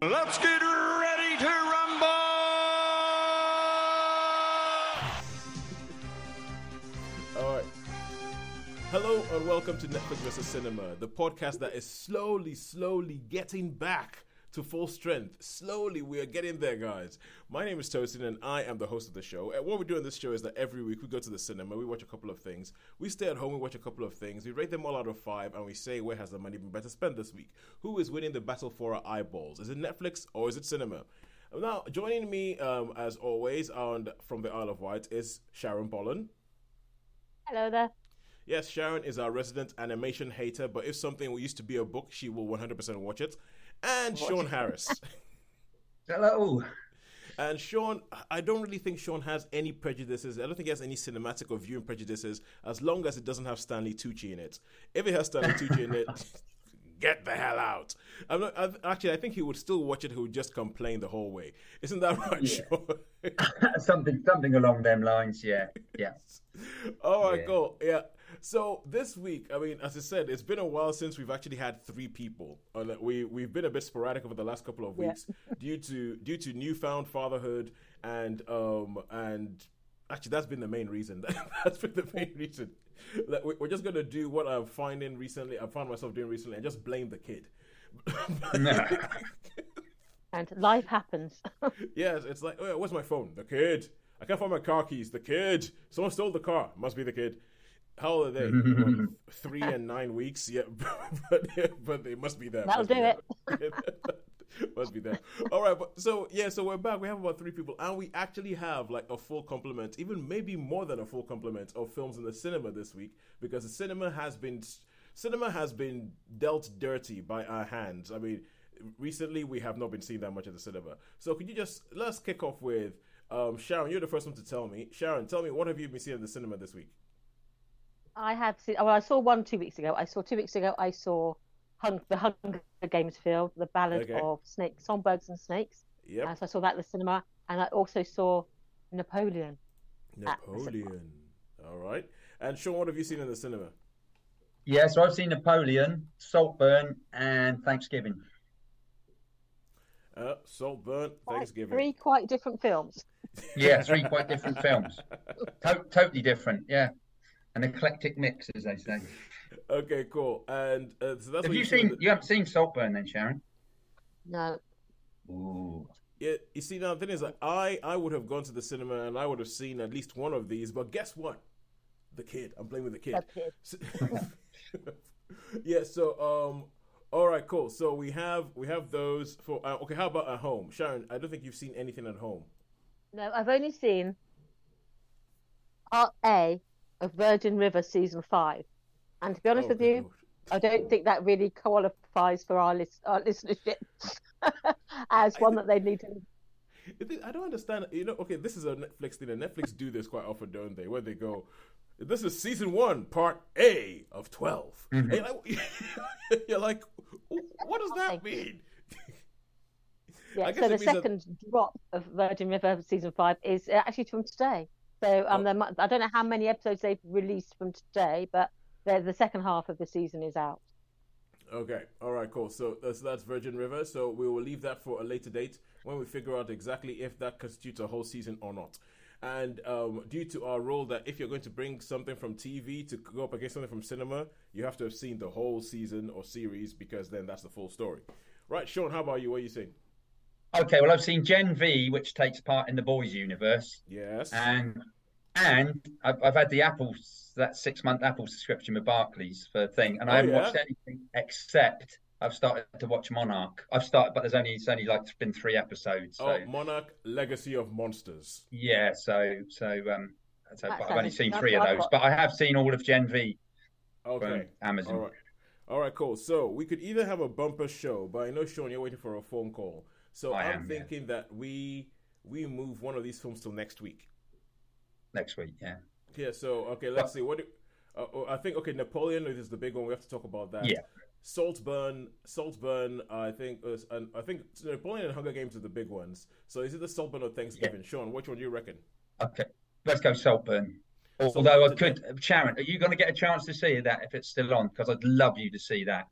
Let's get ready to rumble! All right. Hello and welcome to Netflix vs. Cinema, the podcast that is slowly, slowly getting back to full strength. Slowly, we are getting there, guys. My name is Tosin, and I am the host of the show. And what we do in this show is that every week we go to the cinema, we watch a couple of things. We stay at home, we watch a couple of things. We rate them all out of five, and we say where has the money been better spent this week? Who is winning the battle for our eyeballs? Is it Netflix or is it cinema? Now, joining me, um, as always, and from the Isle of Wight is Sharon Bolland. Hello there. Yes, Sharon is our resident animation hater, but if something used to be a book, she will 100% watch it. And Shaun Harris. Hello. And Shaun, I don't really think Shaun has any prejudices. I don't think he has any cinematic or viewing prejudices as long as it doesn't have Stanley Tucci in it. If it has Stanley Tucci in it, get the hell out. I'm not, I, actually, I think he would still watch it. He would just complain the whole way. Isn't that right, Yeah. Shaun? something something along them lines. Yeah. Yeah. All right, Yeah. cool. Yeah. So this week, I mean, as I said, it's been a while since we've actually had three people. Uh, we we've been a bit sporadic over the last couple of Yeah. weeks due to due to newfound fatherhood and um and actually that's been the main reason. that's been the main reason. Like, we're just gonna do what I'm finding recently. I found myself doing recently, and just blame the kid. And life happens. Yes, it's like, oh, yeah, where's my phone? The kid. I can't find my car keys. The kid. Someone stole the car. Must be the kid. How old are they? Well, three and nine weeks. Yeah, but but they must be there. That'll Must be do there. must be there. All right, but so yeah, so we're back. We have about three people, and we actually have like a full complement, even maybe more than a full complement of films in the cinema this week because the cinema has been cinema has been dealt dirty by our hands. I mean, recently we have not been seeing that much at the cinema. So could you just let's kick off with um, Sharon? You're the first one to tell me. Sharon, tell me what have you been seeing at the cinema this week? I have seen. Well, I saw one two weeks ago. I saw two weeks ago. I saw Hung, the Hunger Games film, the Ballad Okay. of Snakes, Songbirds and Snakes. Yep, Uh, so I saw that at the cinema, and I also saw Napoleon. at the cinema. Napoleon. All right, and Shaun, what have you seen in the cinema? Yeah. So I've seen Napoleon, Saltburn, and Thanksgiving. Uh, Saltburn, Thanksgiving. Three quite different films. Yeah, three quite different films. To- totally different. Yeah. An eclectic mix, as they say. Okay, cool. And uh, so that's Have what you you've seen? the- You haven't seen Saltburn, then, Sharon? No, Ooh. Yeah, you see, now the thing is, like, I I would have gone to the cinema and I would have seen at least one of these. But guess what? The kid. I'm blaming the kid. the kid. yeah. So um. All right, cool. So we have we have those for uh, okay. How about at home, Sharon? I don't think you've seen anything at home. No, I've only seen Part A of Virgin River season five, and to be honest Oh, with you, lord. I don't think that really qualifies for our list, our listenership as I one thi- that they need to. I don't understand. You know, okay, this is a Netflix thing, and Netflix do this quite often, don't they? Where they go, "This is season one, part A of 12 mm-hmm. And you're, like, you're like, what does that mean? I Yeah, guess so the means that- second drop of Virgin River season five is uh, actually from today. So um, I don't know how many episodes they've released from today, but the the second half of the season is out. Okay, all right, cool. So that's that's Virgin River. So we will leave that for a later date when we figure out exactly if that constitutes a whole season or not. And um, due to our rule that if you're going to bring something from TV to go up against something from cinema, you have to have seen the whole season or series because then that's the full story. Right, Shaun, how about you? What are you saying? Okay. Well, I've seen Gen V, which takes part in the Boys universe, Yes. and and I've, I've had the Apple that six month Apple subscription with Barclays for the thing, and I Oh, haven't yeah? watched anything except I've started to watch Monarch. I've started, but there's only it's only like been three episodes. So Oh, Monarch: Legacy of Monsters. yeah, so so um, so but I've only seen three of those, but I have seen all of Gen V Okay. from Amazon. All right. All right, cool. So we could either have a bumper show, but I know Shaun, you're waiting for a phone call. So I I'm am, yeah. thinking that we we move one of these films till next week. Next week, yeah. Yeah. So okay, let's see. What do, uh, oh, I think okay, Napoleon is the big one. We have to talk about that. Yeah. Saltburn, Saltburn. I think is, and I think Napoleon and Hunger Games are the big ones. So is it the Saltburn or Thanksgiving? Shaun, which one do you reckon? Okay, let's go Saltburn. Saltburn Although I today. could, Sharon, are you going to get a chance to see that if it's still on? Because I'd love you to see that.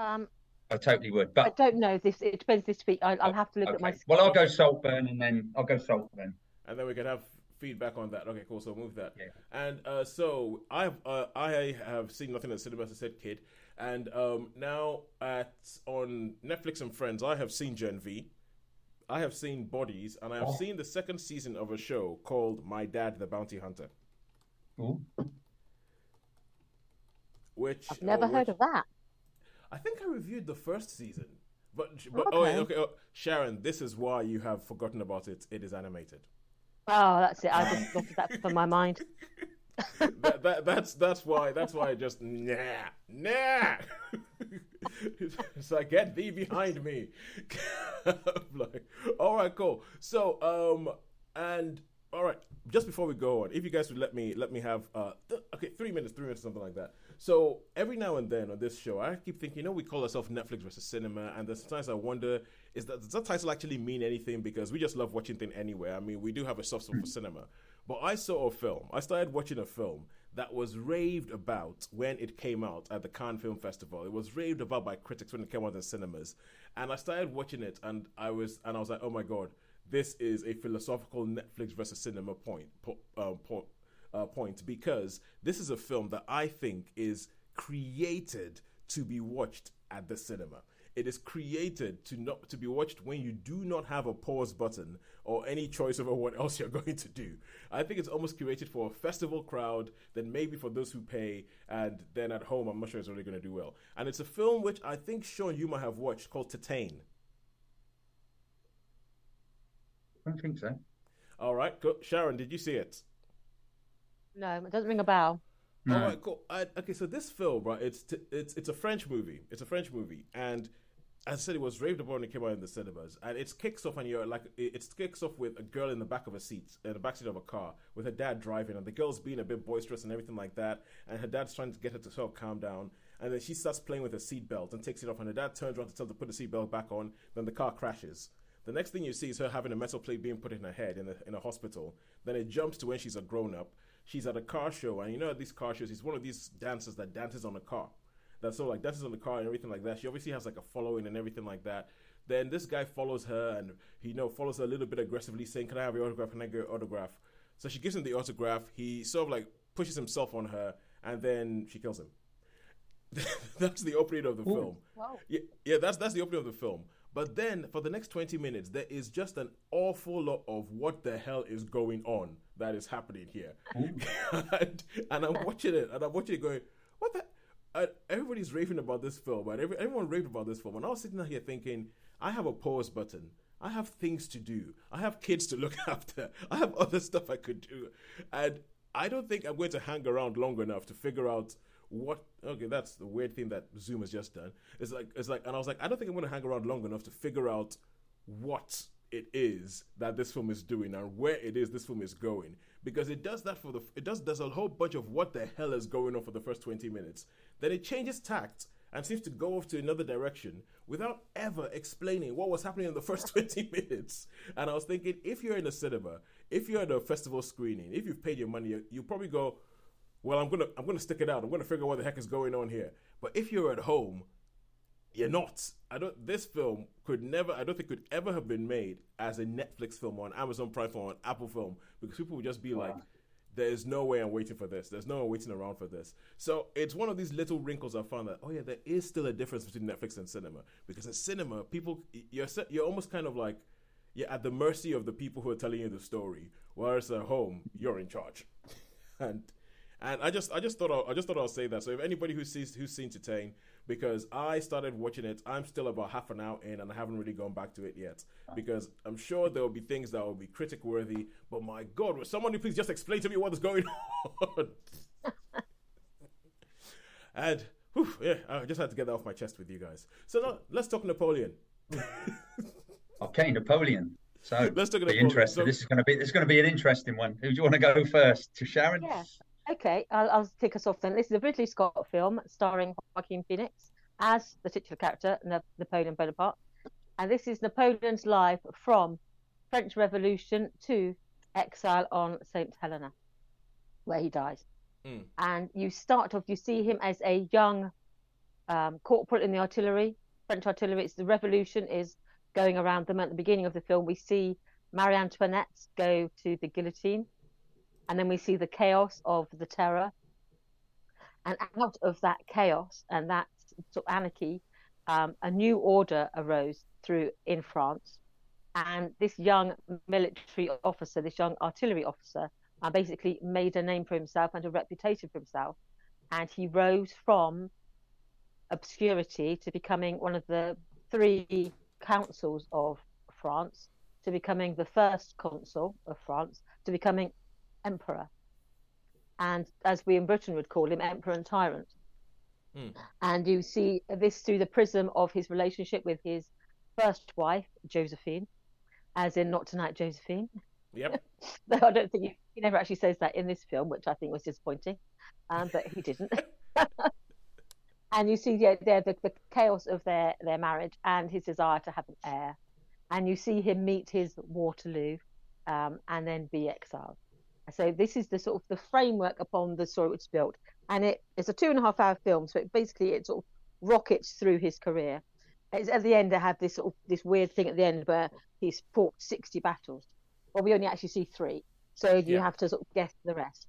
Um, I totally would. But I don't know this. It depends this week. I, I'll have to look at my. okay. Well, I'll go Saltburn and then I'll go Saltburn. and then we can have feedback on that. Okay, cool. So move that. Yeah. And uh, so I've uh, I have seen nothing at cinema as I said, kid. And um, now at on Netflix and Friends, I have seen Gen V. I have seen Bodies, and I have Oh. seen the second season of a show called My Dad, the Bounty Hunter, Ooh. which I've never uh, heard of that. I think I reviewed the first season, but but oh wait, Okay. okay, oh, Sharon, this is why you have forgotten about it. It is animated. Oh, that's it. I just blotted that from my mind. that, that, that's that's why that's why I just nah nah. it's like get thee behind me. Like, all right, cool. So um and all right, just before we go on, if you guys would let me let me have uh th- okay three minutes, three minutes, something like that. So every now and then on this show, I keep thinking, you know, we call ourselves Netflix versus cinema, and there's sometimes I wonder, is that does that title actually mean anything? Because we just love watching things anywhere. I mean, we do have a soft spot for cinema, but I saw a film. I started watching a film that was raved about when it came out at the Cannes Film Festival. It was raved about by critics when it came out in cinemas, and I started watching it, and I was and I was like, oh my god, this is a philosophical Netflix versus cinema point po- uh, point uh, point because this is a film that I think is created to be watched at the cinema. It is created to not to be watched when you do not have a pause button or any choice over what else you're going to do. I think it's almost created for a festival crowd, then maybe for those who pay, and then at home, I'm not sure it's really going to do well. And it's a film which I think Shaun you might have watched called Titane. I don't think so. All right, cool. Sharon, did you see it? No, it doesn't ring a bell. No. All right, cool. I, okay, so this film, right? It's t- it's it's a French movie. It's a French movie, and as I said, it was raved about when it came out in the cinemas. And it kicks off, and you're like, it, it kicks off with a girl in the back of a seat, in the back seat of a car, with her dad driving, and the girl's being a bit boisterous and everything like that. And her dad's trying to get her to sort of calm down. And then she starts playing with her seatbelt and takes it off, and her dad turns around to tell her to put the seatbelt back on. Then the car crashes. The next thing you see is her having a metal plate being put in her head in a, in a hospital. Then it jumps to when she's a grown up. She's at a car show, and you know at these car shows, she's one of these dancers that dances on a car. That's so like dances on the car and everything like that. She obviously has like a following and everything like that. Then this guy follows her and he you know follows her a little bit aggressively, saying, "Can I have your autograph? Can I get your autograph?" So she gives him the autograph. He sort of like pushes himself on her, and then she kills him. that's the opening of the film. Wow. Yeah, yeah, that's that's the opening of the film. But then for the next 20 minutes, there is just an awful lot of what the hell is going on that is happening here. and, and I'm watching it, and I'm watching it going, what the? And everybody's raving about this film, and every, everyone raved about this film. And I was sitting out here thinking, I have a pause button. I have things to do. I have kids to look after. I have other stuff I could do. And I don't think I'm going to hang around long enough to figure out what okay that's the weird thing that zoom has just done. It's like it's like and i was like i don't think i'm going to hang around long enough to figure out what it is that this film is doing and where it is this film is going. Because it does that for the it does does a whole bunch of what the hell is going on for the first 20 minutes. Then it changes tact and seems to go off to another direction without ever explaining what was happening in the first 20 minutes. And i was thinking if you're in a cinema if you're at a festival screening if you've paid your money you probably go well, I'm gonna I'm gonna stick it out. I'm gonna figure out what the heck is going on here. But if you're at home, you're not. I don't. This film could never. I don't think could ever have been made as a Netflix film or an Amazon Prime film or an Apple film because people would just be like, "There is no way I'm waiting for this. There's no one waiting around for this." So it's one of these little wrinkles I found that oh yeah, there is still a difference between Netflix and cinema because in cinema, people you're you're almost kind of like you're at the mercy of the people who are telling you the story, whereas at home you're in charge, and. And I just, I just thought, I'll, I just thought I'll say that. So if anybody who sees, who's seen Titane, because I started watching it, I'm still about half an hour in, and I haven't really gone back to it yet. Because I'm sure there will be things that will be critic worthy. But my God, will somebody please just explain to me what is going on? and whew, yeah, I just had to get that off my chest with you guys. So now let's talk Napoleon. Okay, Napoleon. So Let's talk be Napoleon. interested. So- This is going to be this is going to be an interesting one. Who do you want to go first? To Sharon? Yeah. Okay, I'll, I'll take us off then. This is a Ridley Scott film starring Joaquin Phoenix as the titular character, Na- Napoleon Bonaparte. And this is Napoleon's life from French Revolution to exile on St. Helena, where he dies. Mm. And you start off, you see him as a young um, corporal in the artillery. French artillery. It's the revolution is going around them. At the beginning of the film, we see Marie Antoinette go to the guillotine, and then we see the chaos of the terror. And out of that chaos and that sort of anarchy, um, a new order arose through in France. And this young military officer, this young artillery officer, uh, basically made a name for himself and a reputation for himself. And he rose from obscurity to becoming one of the three councils of France, to becoming the first consul of France, to becoming emperor. And as we in Britain would call him, emperor and tyrant. Mm. And you see this through the prism of his relationship with his first wife, Josephine, as in Not Tonight, Josephine. Yep. Though I don't think he, he never actually says that in this film, which I think was disappointing, um, but he didn't. and you see yeah, there the, the chaos of their, their marriage and his desire to have an heir. And you see him meet his Waterloo um, and then be exiled. So this is the sort of the framework upon the story which is built, and it, it's a two and a half hour film. So it basically it sort of rockets through his career. It's, at the end, I have this sort of this weird thing at the end where he's fought sixty battles. Well, we only actually see three, so you Yeah. have to sort of guess the rest.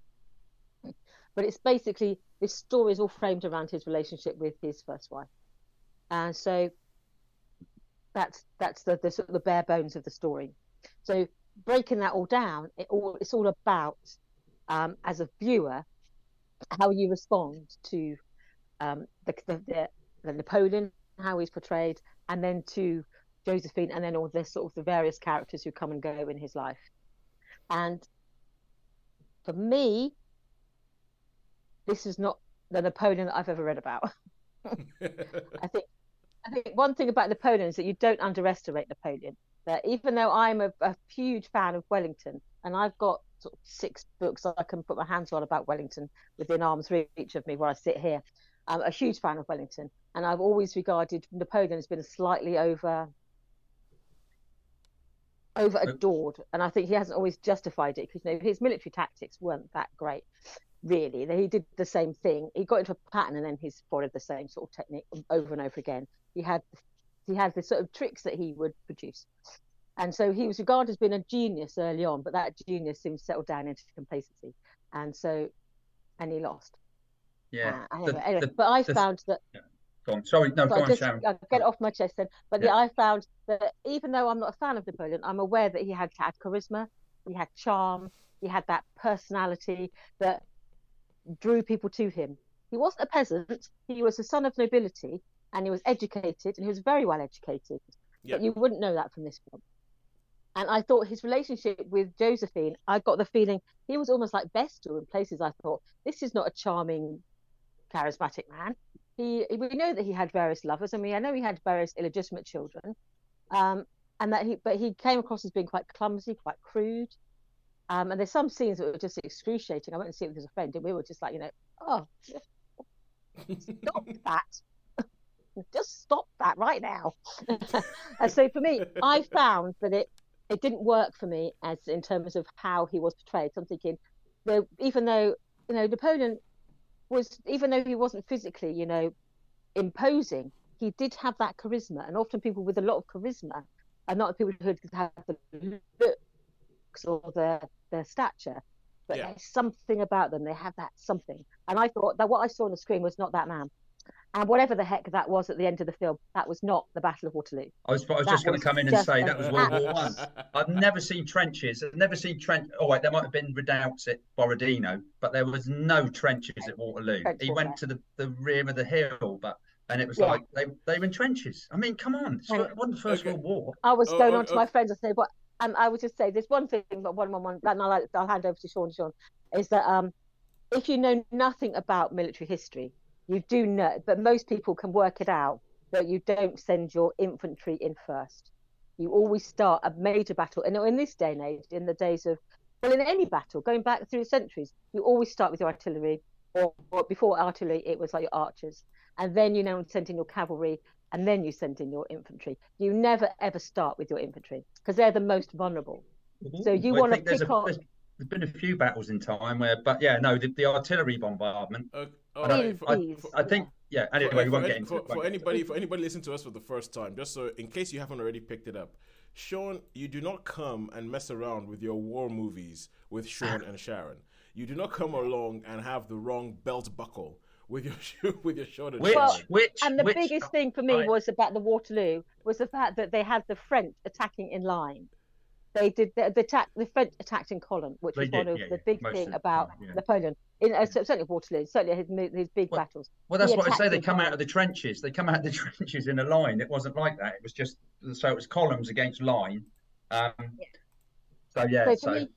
But it's basically this story is all framed around his relationship with his first wife, and so that's that's the, the sort of the bare bones of the story. So breaking that all down, it all it's all about um, as a viewer how you respond to um, the, the, the the Napoleon, how he's portrayed, and then to Josephine, and then all the sort of the various characters who come and go in his life. And for me, this is not the Napoleon that I've ever read about. I think I think one thing about Napoleon is that you don't underestimate Napoleon. That even though I'm a, a huge fan of Wellington, and I've got sort of six books I can put my hands on about Wellington within arm's reach of me where I sit here, I'm a huge fan of Wellington, and I've always regarded Napoleon as being slightly over over adored, and I think he hasn't always justified it because you know his military tactics weren't that great really. He did the same thing. He got into a pattern and then he's followed the same sort of technique over and over again. He had he had the sort of tricks that he would produce. And so he was regarded as being a genius early on, but that genius soon settled down into complacency. And so and he lost. Yeah. Uh, The- anyway, anyway, the- but I the- found that Go on. Sorry. No, so go I on, just Sharon. I'll get off my chest then. But Yeah. I found that even though I'm not a fan of Napoleon, I'm aware that he had, had charisma, he had charm, he had that personality that drew people to him. He wasn't a peasant, he was a son of nobility and he was educated and he was very well educated. Yeah. But you wouldn't know that from this film. And I thought his relationship with Josephine, I got the feeling he was almost like Vestal in places. I thought, this is not a charming, charismatic man he we know that he had various lovers and we I know he had various illegitimate children um and that he but he came across as being quite clumsy quite crude um and there's some scenes that were just excruciating I went and see it with a friend and we were just like you know oh stop that just stop that right now and so for me I found that it it didn't work for me as in terms of how he was portrayed so I'm thinking though even though you know Napoleon was even though he wasn't physically, you know, imposing, he did have that charisma. And often people with a lot of charisma are not the people who have the looks or the their stature, but Yeah. there's something about them. They have that something. And I thought that what I saw on the screen was not that man. And whatever the heck that was at the end of the film, that was not the Battle of Waterloo. I was, I was that just going to come in and say that was World War. One. I've never seen trenches. I've never seen trench. Oh All right, there might have been redoubts at Borodino, but there was no trenches at Waterloo. Trench He warfare. went to the, the rear of the hill, but and it was Yeah. like they they were in trenches. I mean, come on, it's, it wasn't the First Okay. World War. I was Oh, going oh, on to oh. my friends and say, "What?" Um, I would just say there's one thing, but one, one, one, and I'll, I'll hand over to Shaun. Shaun is that um, if you know nothing about military history, you do know, but most people can work it out that you don't send your infantry in first. You always start a major battle, and in this day and age, in the days of, well, in any battle going back through the centuries, you always start with your artillery, or, or before artillery, it was like your archers, and then you now send in your cavalry, and then you send in your infantry. You never ever start with your infantry because they're the most vulnerable. Mm-hmm. So you wanna there's pick a- up- there's- there's been a few battles in time where, but yeah, no, the, the artillery bombardment. O- All I don't- Please, for- I, please. I think, yeah. for, Anyway, we for won't any- get into for, it. for anybody for anybody listening to us for the first time, just so in case you haven't already picked it up, Shaun, you do not come and mess around with your war movies with Shaun ah. and Sharon. You do not come along and have the wrong belt buckle with your shoe with your Shaun and Which, Well, which, And the which, biggest thing for me right. was about the Waterloo was the fact that they had the French attacking in line. They did the, the attack. The French attacked in column, which They was one of yeah, the big Most thing about yeah. Napoleon. In uh, certainly Waterloo, certainly his his big Well, battles. Well, that's He what I say. They come out of the trenches. They come out of the trenches in a line. It wasn't like that. It was just so it was columns against line. Um, so yeah, So so me,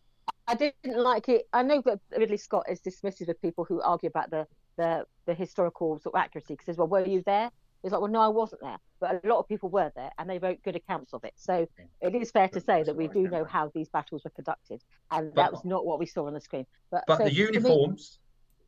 I didn't like it. I know that Ridley Scott is dismissive of people who argue about the the, the historical sort of accuracy because well, were you there? It's like, well, no, I wasn't there, but a lot of people were there, and they wrote good accounts of it. So it is fair to say that we do know how these battles were conducted, and But- that was not what we saw on the screen. But, but so the for me- uniforms,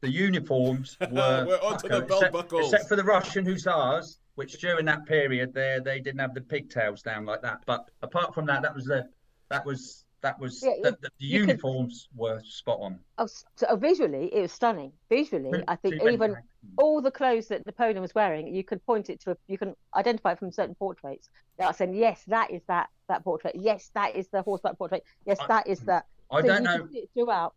the uniforms were We're onto the belt except, buckles. except for the Russian hussars, which during that period there they didn't have the pigtails down like that. But apart from that, that was the that was that was Yeah, the, the, the you could- uniforms were spot on. oh, so oh, visually, it was stunning. Visually, I think even all the clothes that Napoleon was wearing, you could point it to, a, you can identify it from certain portraits. They are saying, yes, that is that that portrait. Yes, that is the horseback portrait. Yes, I- that is that. I So don't know. could see it throughout.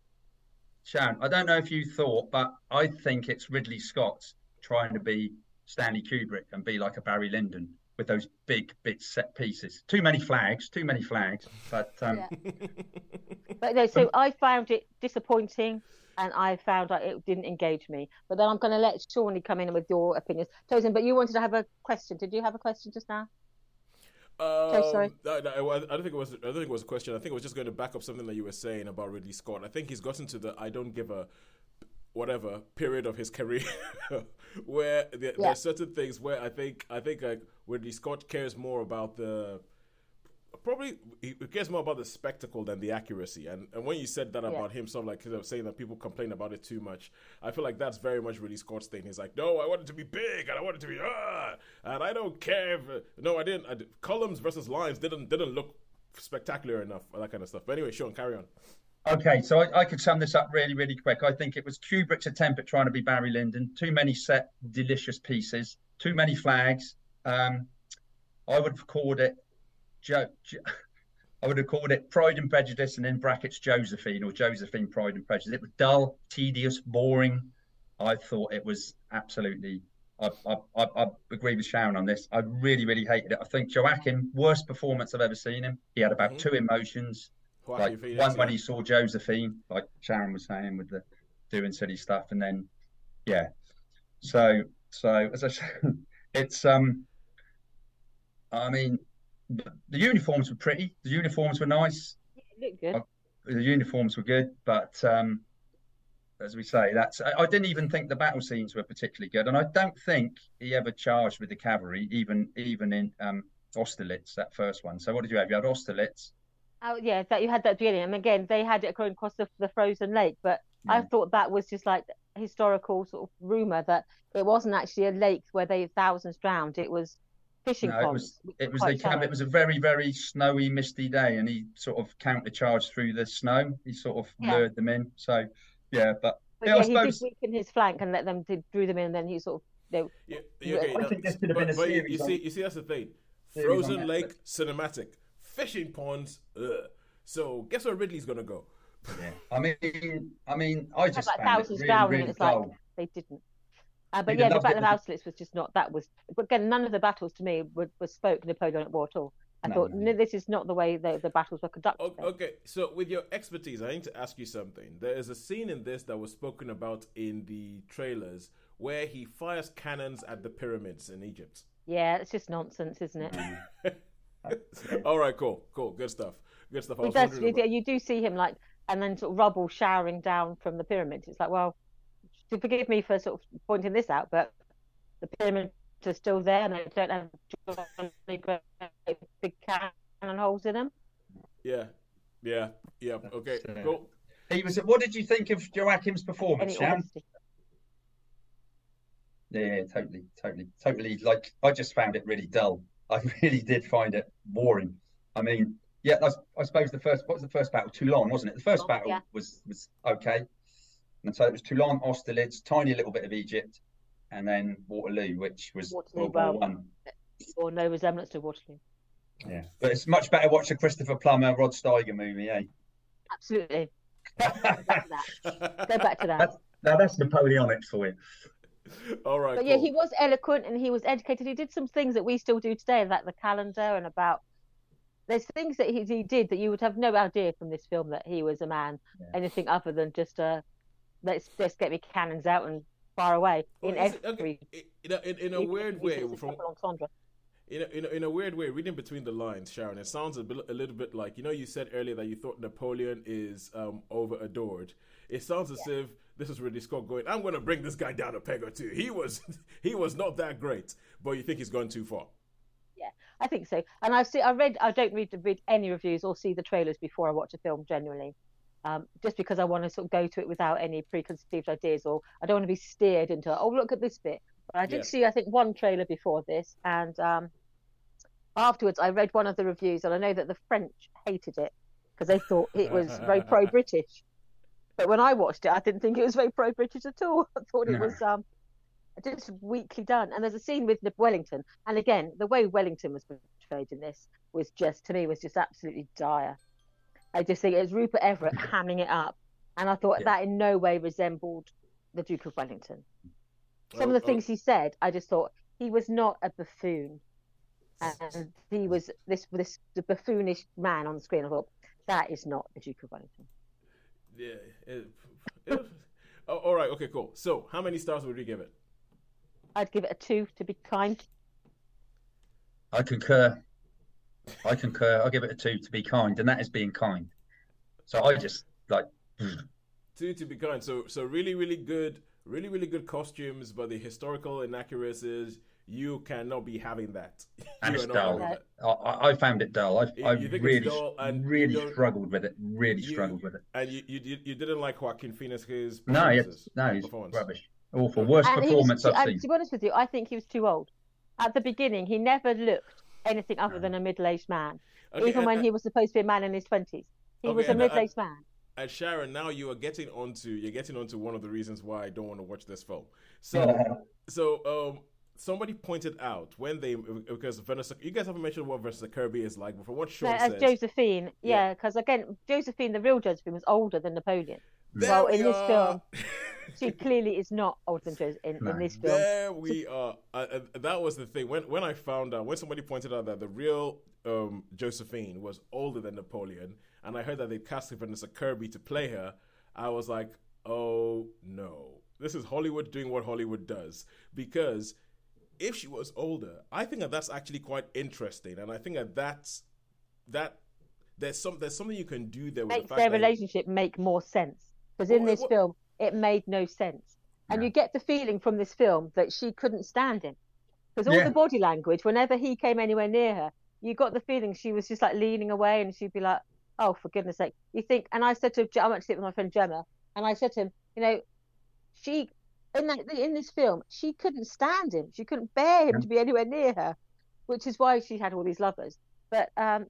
Sharon, I don't know if you thought, but I think it's Ridley Scott trying to be Stanley Kubrick and be like a Barry Lyndon with those big bit set pieces. Too many flags, too many flags. But um, Yeah. But no, so I found it disappointing, and I found that it didn't engage me. But then I'm going to let Shawnee come in with your opinions. Tosin, but you wanted to have a question. Did you have a question just now? Um, sorry. no, no, I I don't think it was. I don't think it was a question. I think it was just going to back up something that you were saying about Ridley Scott. I think he's gotten to the I don't give a whatever period of his career where there, Yeah. are certain things where I think I think like Ridley Scott cares more about the probably he cares more about the spectacle than the accuracy. And and when you said that Yeah. about him, sort of like was saying that people complain about it too much. I feel like that's very much Ridley Scott's thing. He's like, no, I want it to be big and I want it to be ah, and I don't care. If, no, I didn't. I, did- columns versus lines didn't didn't look spectacular enough that kind of stuff. But anyway, Shaun, carry on. Okay, so I, I could sum this up really, really quick. I think it was Kubrick's attempt at trying to be Barry Lyndon. Too many set delicious pieces, too many flags. Um, I would have called it jo- Jo- I would have called it Pride and Prejudice and in brackets Josephine or Josephine Pride and Prejudice. It was dull, tedious, boring. I thought it was absolutely. I, I, I, I agree with Sharon on this. I really, really hated it. I think Joaquin, worst performance I've ever seen him. He had about Mhm. two emotions. Joaquin Like Phoenix, one when yeah. he saw Josephine, like Sharon was saying, with the doing silly stuff, and then yeah. So so as I said, it's um. I mean, the, the uniforms were pretty. The uniforms were nice. It looked good. The uniforms were good, but um, as we say, that's I, I didn't even think the battle scenes were particularly good, and I don't think he ever charged with the cavalry, even even in um Austerlitz, that first one. So what did you have? You had Austerlitz. Oh yeah, that you had that beginning, and again they had it going across the, the frozen lake. But I thought that was just like historical sort of rumor that it wasn't actually a lake where they thousands drowned. It was fishing No, it was it was quite they it was a very very snowy misty day and he sort of countercharged through the snow he sort of Yeah. lured them in so yeah but But yeah, yeah, I he suppose did weaken his flank and let them did, drew them in, and then he sort of you know, Yeah, yeah, okay, I no, think this could have but, been a but you, series you on- see, you see, that's the thing. Frozen Lake cinematic, fishing ponds. Ugh. So guess where Ridley's gonna go? yeah I mean I mean I just like found it thousands really, drowning, really and it's like they didn't. Uh, but You'd yeah, the Battle of if Austerlitz was just not. That was but again, none of the battles to me were, were spoke Napoleonic War at all. I No, thought no, "No, this is not the way the, the battles were conducted. O- Okay, so with your expertise, I need to ask you something. There is a scene in this that was spoken about in the trailers where he fires cannons at the pyramids in Egypt. Yeah, it's just nonsense, isn't it? All right, cool, cool, good stuff, good stuff. I He was does, wondering you, about- you do see him like, and then sort of rubble showering down from the pyramid. It's like, well, to forgive me for sort of pointing this out, but the pyramids are still there, and they don't have Johnny great big cannon holes in them. Yeah, yeah, yeah. Okay, So- cool. he was what did you think of Joaquin's performance Sharon? yeah, yeah totally totally totally like I just found it really dull I really did find it boring I mean yeah that's, I suppose the first what was the first battle Toulon wasn't it the first battle yeah. was was okay And so it was Toulon, Austerlitz, tiny little bit of Egypt, and then Waterloo, which was Waterloo, World War well. One. Or no resemblance to Waterloo. Yeah, but it's much better watch a Christopher Plummer, Rod Steiger movie, eh? Absolutely. Go back to that. Go back to that. That's, now that's Napoleonic for you. All right. But yeah, he was eloquent and he was educated. He did some things that we still do today, like the calendar and about. There's things that he, he did that you would have no idea from this film that he was a man, Yeah. anything other than just a let's just get me cannons out and far away Well, in every. okay, in a, in, in a weird way, from in a, in, a, in a weird way, reading between the lines, Sharon, it sounds a, bit, a little bit like you know you said earlier that you thought Napoleon is um, over adored. It sounds as if this is Ridley Scott going, "I'm going to bring this guy down a peg or two. He was he was not that great, but you think he's gone too far." Yeah, I think so. And I've seen, I read, I don't read, read any reviews or see the trailers before I watch a film generally, um, just because I want to sort of go to it without any preconceived ideas or I don't want to be steered into, oh, look at this bit. But I did Yeah. see, I think, one trailer before this. And um, afterwards, I read one of the reviews and I know that the French hated it because they thought it was very pro British. But when I watched it, I didn't think it was very pro British at all. I thought it No. was um, just weakly done. And there's a scene with Wellington, and again, the way Wellington was portrayed in this was just to me was just absolutely dire. I just think it was Rupert Everett hamming it up, and I thought Yeah. that in no way resembled the Duke of Wellington. Some of the oh, things he said, I just thought he was not a buffoon, and he was this this the buffoonish man on the screen. I thought that is not the Duke of Wellington. Yeah. It, it- oh, all right. Okay. Cool. So, how many stars would you give it? I'd give it a two to be kind. I concur. I concur. I'll give it a two to be kind, and that is being kind. So I just like Two to be kind. So, so really, really good, really, really good costumes, but the historical inaccuracies, you cannot be having that. And it's dull. that. I- I, I found it dull. I've, You- I've you really, and really don't- struggled with it. Really You- struggled with it. And you, you, you, you didn't like Joaquin Phoenix's No, it's, no, he's performance. rubbish. Awful. Worst And performance was, I've and seen. To be honest with you, I think he was too old. At the beginning, he never looked anything other than a middle-aged man. Okay, Even and- when and- he was supposed to be a man in his twenties, he Okay, was a and- and- middle-aged man. And Sharon, now you are getting onto you're getting onto one of the reasons why I don't want to watch this film. So, so um, somebody pointed out when they because Vanessa, you guys haven't mentioned what Vanessa Kirby is like, but from what No, as said, Josephine, Yeah. yeah, because again, Josephine, the real Josephine, was older than Napoleon. there well, we in this are. film, She clearly is not older than Joseph in, No. in this film. There we are. Uh, uh, that was the thing. When when I found out, when somebody pointed out that the real um, Josephine was older than Napoleon, and I heard that they casted Vanessa Kirby to play her, I was like, oh no, this is Hollywood doing what Hollywood does. Because if she was older, I think that that's actually quite interesting, and I think that that's that there's some there's something you can do there with Makes the fact their that relationship make more sense because in Well, this what- film it made no sense, and No. you get the feeling from this film that she couldn't stand him because all Yeah. the body language, whenever he came anywhere near her, you got the feeling she was just like leaning away, and she'd be like, "Oh, for goodness sake!" You think? And I said to I went to sit with my friend Gemma, and I said to him, you know, she in that in this film she couldn't stand him, she couldn't bear him to be anywhere near her, which is why she had all these lovers. But um,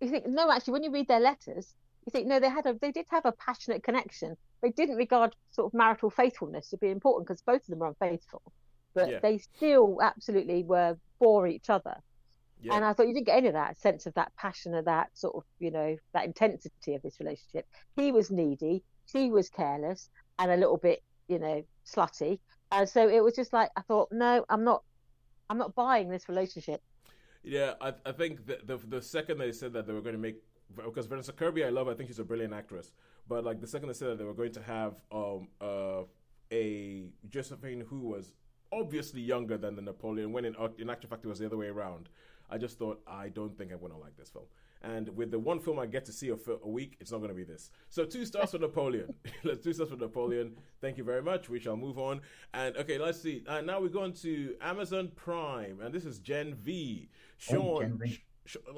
you think no, actually, when you read their letters, you think no, they had a they did have a passionate connection. They didn't regard sort of marital faithfulness to be important because both of them were unfaithful, but Yeah. they still absolutely were for each other. yeah, And I thought you didn't get any of that sense of that passion of that sort of, you know, that intensity of this relationship. He was needy, she was careless and a little bit, you know, slutty. And so it was just like I thought, no, I'm not I'm not buying this relationship. Yeah, I, I think the, the the second they said that they were going to make because Vanessa Kirby, I love. I think she's a brilliant actress. But like the second they said that they were going to have um uh a Josephine who was obviously younger than the Napoleon, when in in actual fact it was the other way around. I just thought I don't think I'm going to like this film. And with the one film I get to see a, a week, it's not going to be this. So two stars for Napoleon. let's two stars for Napoleon. Thank you very much. We shall move on. And okay, let's see. Uh, now we're going to Amazon Prime, and this is Gen V. Shaun, Gen V.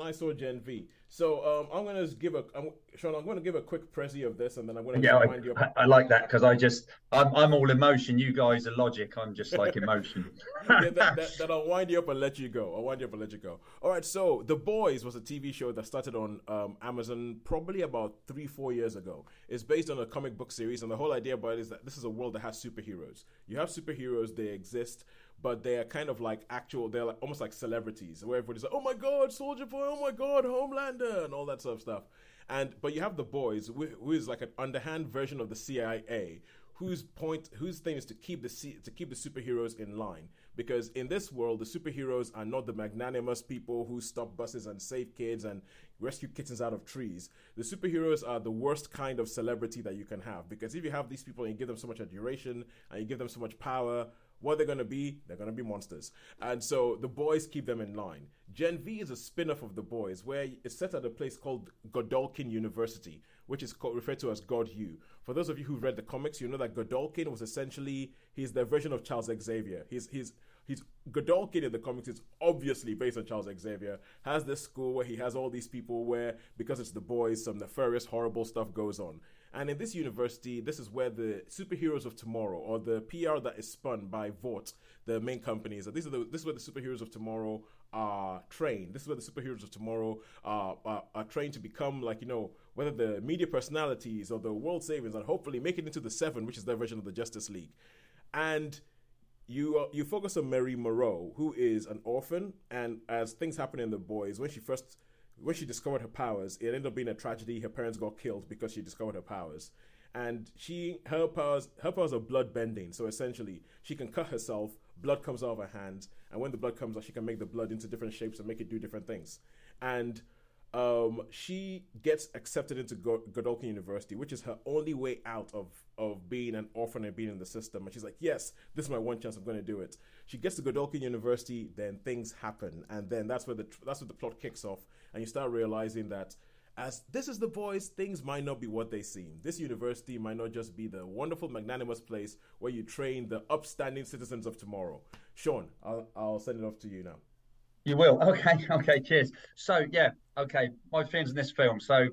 I saw Gen V. So um, I'm gonna give a I'm, Shaun. I'm gonna give a quick prezi of this, and then I'm gonna yeah, remind I, you. I, I like that because I just I'm I'm all emotion. You guys are logic. I'm just like emotion. yeah, that, that, that, I'll wind you up and let you go. I'll wind you up and let you go. All right. So The Boys was a TV show that started on um, Amazon probably about three four years ago. It's based on a comic book series, and the whole idea about it is that this is a world that has superheroes. You have superheroes. They exist but they are kind of like actual. They're like, almost like celebrities, where everybody's like, "Oh my God, Soldier Boy! Oh my God, Homelander!" and all that sort of stuff. And but you have the boys, who is like an underhand version of the CIA, whose point, whose thing is to keep the to keep the superheroes in line. Because in this world, the superheroes are not the magnanimous people who stop buses and save kids and rescue kittens out of trees. The superheroes are the worst kind of celebrity that you can have. Because if you have these people and you give them so much adoration and you give them so much power, what they're to be, they're to be monsters. And so the boys keep them in line. Gen V is a spin off of the boys where it's set at a place called Godolkin University, which is called, referred to as God U. For those of you who've read the comics, you know that Godolkin was essentially, he's their version of Charles Xavier. He's, he's, he's Godolkin in the comics is obviously based on Charles Xavier. Has this school where he has all these people where because it's the boys, some nefarious, horrible stuff goes on. And in this university, this is where the superheroes of tomorrow, or the PR that is spun by Vought, the main companies, these are the, this is where the superheroes of tomorrow are trained. This is where the superheroes of tomorrow are, are, are trained to become like you know whether the media personalities or the world savings, and hopefully make it into the Seven, which is their version of the Justice League. And you you focus on Marie Moreau, who is an orphan, and as things happen in the boys, when she first when she discovered her powers, it ended up being a tragedy. Her parents got killed because she discovered her powers. And she her powers her powers are blood bending. So essentially, she can cut herself, blood comes out of her hands, and when the blood comes out, she can make the blood into different shapes and make it do different things. And um, she gets accepted into Godolkin University, which is her only way out of of being an orphan and being in the system. And she's like, "Yes, this is my one chance. I'm going to do it." She gets to Godolkin University, then things happen, and then that's where the that's where the plot kicks off, and you start realizing that as this is the voice, things might not be what they seem. This university might not just be the wonderful, magnanimous place where you train the upstanding citizens of tomorrow. Shaun, I'll, I'll send it off to you now. You will. Okay. Okay. Cheers. So yeah. Okay. My feelings in this film. So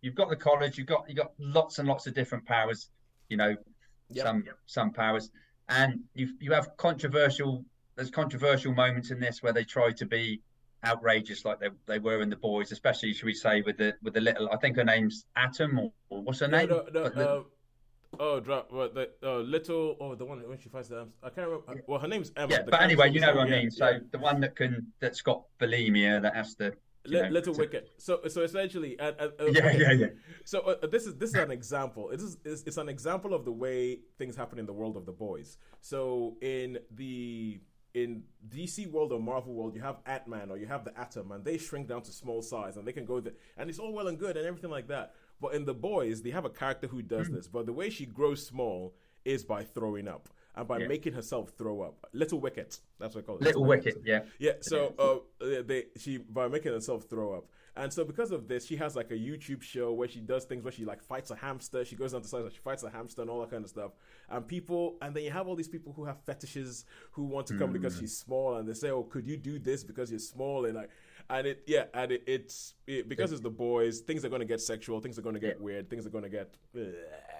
you've got the college. You've got you got lots and lots of different powers. You know, yep. some some powers, and you you have controversial. There's controversial moments in this where they try to be outrageous like they, they were in the boys, especially should we say with the with the little I think her name's Atom or, or what's her name? No, no, no, uh, oh, drop what the uh, little oh the one when she fights the I can't remember. Well, her name's Emma. Yeah, but anyway, you know what I mean. So yeah. the one that can that's got bulimia that has to. L- little to... wicked. So, so essentially, uh, uh, uh yeah, yeah, yeah. So uh, this is this is an example. It is it's, it's an example of the way things happen in the world of the boys. So in the in DC world or Marvel world, you have Ant Man or you have the Atom, and they shrink down to small size, and they can go there, and it's all well and good and everything like that. But in the boys, they have a character who does mm. this, but the way she grows small is by throwing up and by yeah. making herself throw up. Little Wicket, that's what I call it. Little, Little Wicket, yeah, yeah. So uh, they she by making herself throw up. And so because of this, she has like a YouTube show where she does things where she like fights a hamster. She goes down to size, she fights a hamster and all that kind of stuff. And people, and then you have all these people who have fetishes who want to come mm. because she's small, and they say, "Oh, could you do this because you're small?" And like, and it, yeah, and it, it's it, because it's the boys. Things are going to get sexual. Things are going to get yeah. weird. Things are going to get.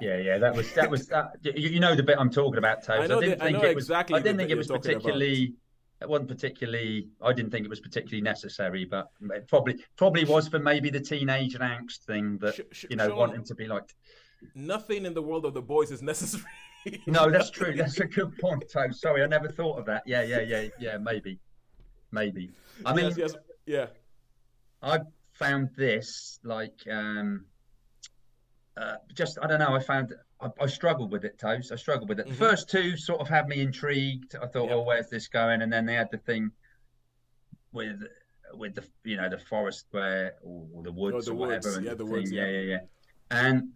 Yeah, yeah, that was that was that. You, know the bit I'm talking about, Toes. I, I didn't the, think I it was. Exactly I didn't think it was particularly it wasn't particularly. I didn't think it was particularly necessary, but it probably probably was for maybe the teenage and angst thing that sh- sh- you know wanting to be like. Nothing in the world of the boys is necessary. no, that's true. That's a good point, Tom. Sorry, I never thought of that. Yeah, yeah, yeah, yeah. Maybe, maybe. I mean, yes, yes, yeah. I found this like um uh, just I don't know. I found I, I struggled with it, Toast. I struggled with it. Mm-hmm. The first two sort of had me intrigued. I thought, yep. oh, where's this going? And then they had the thing with with the you know the forest where or, the woods oh, the or woods. whatever. Yeah, the, woods. Yeah, yeah, yeah. And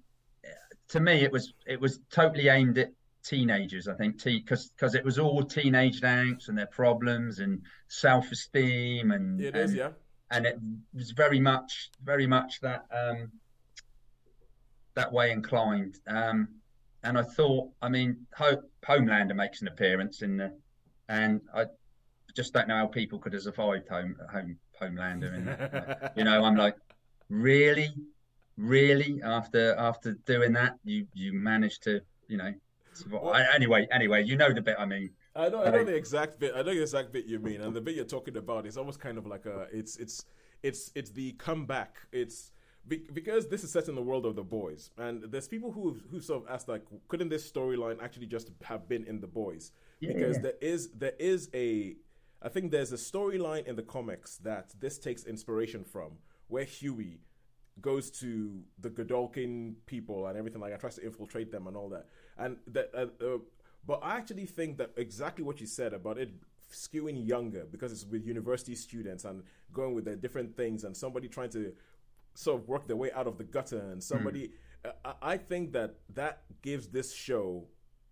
uh, to me, it was it was totally aimed at teenagers. I think because because it was all teenage angst and their problems and self esteem and it and, is, yeah. And it was very much very much that um that way inclined. Um, and I thought, I mean, Ho- Homelander makes an appearance in the, and I just don't know how people could have survived home, home Homelander in you know, I'm like, really, really. After after doing that, you you managed to, you know. Well- I, anyway, anyway, you know the bit I mean. I know, I know the exact bit. I know the exact bit you mean, and the bit you're talking about is almost kind of like a. It's it's it's it's the comeback. It's be, because this is set in the world of the boys, and there's people who who sort of asked like, couldn't this storyline actually just have been in the boys? Yeah, because yeah. there is there is a, I think there's a storyline in the comics that this takes inspiration from, where Hughie goes to the Godolkin people and everything like that, tries to infiltrate them and all that. And that, uh, uh, but I actually think that exactly what you said about it skewing younger because it's with university students and going with their different things and somebody trying to sort of work their way out of the gutter and somebody. uh, I think that that gives this show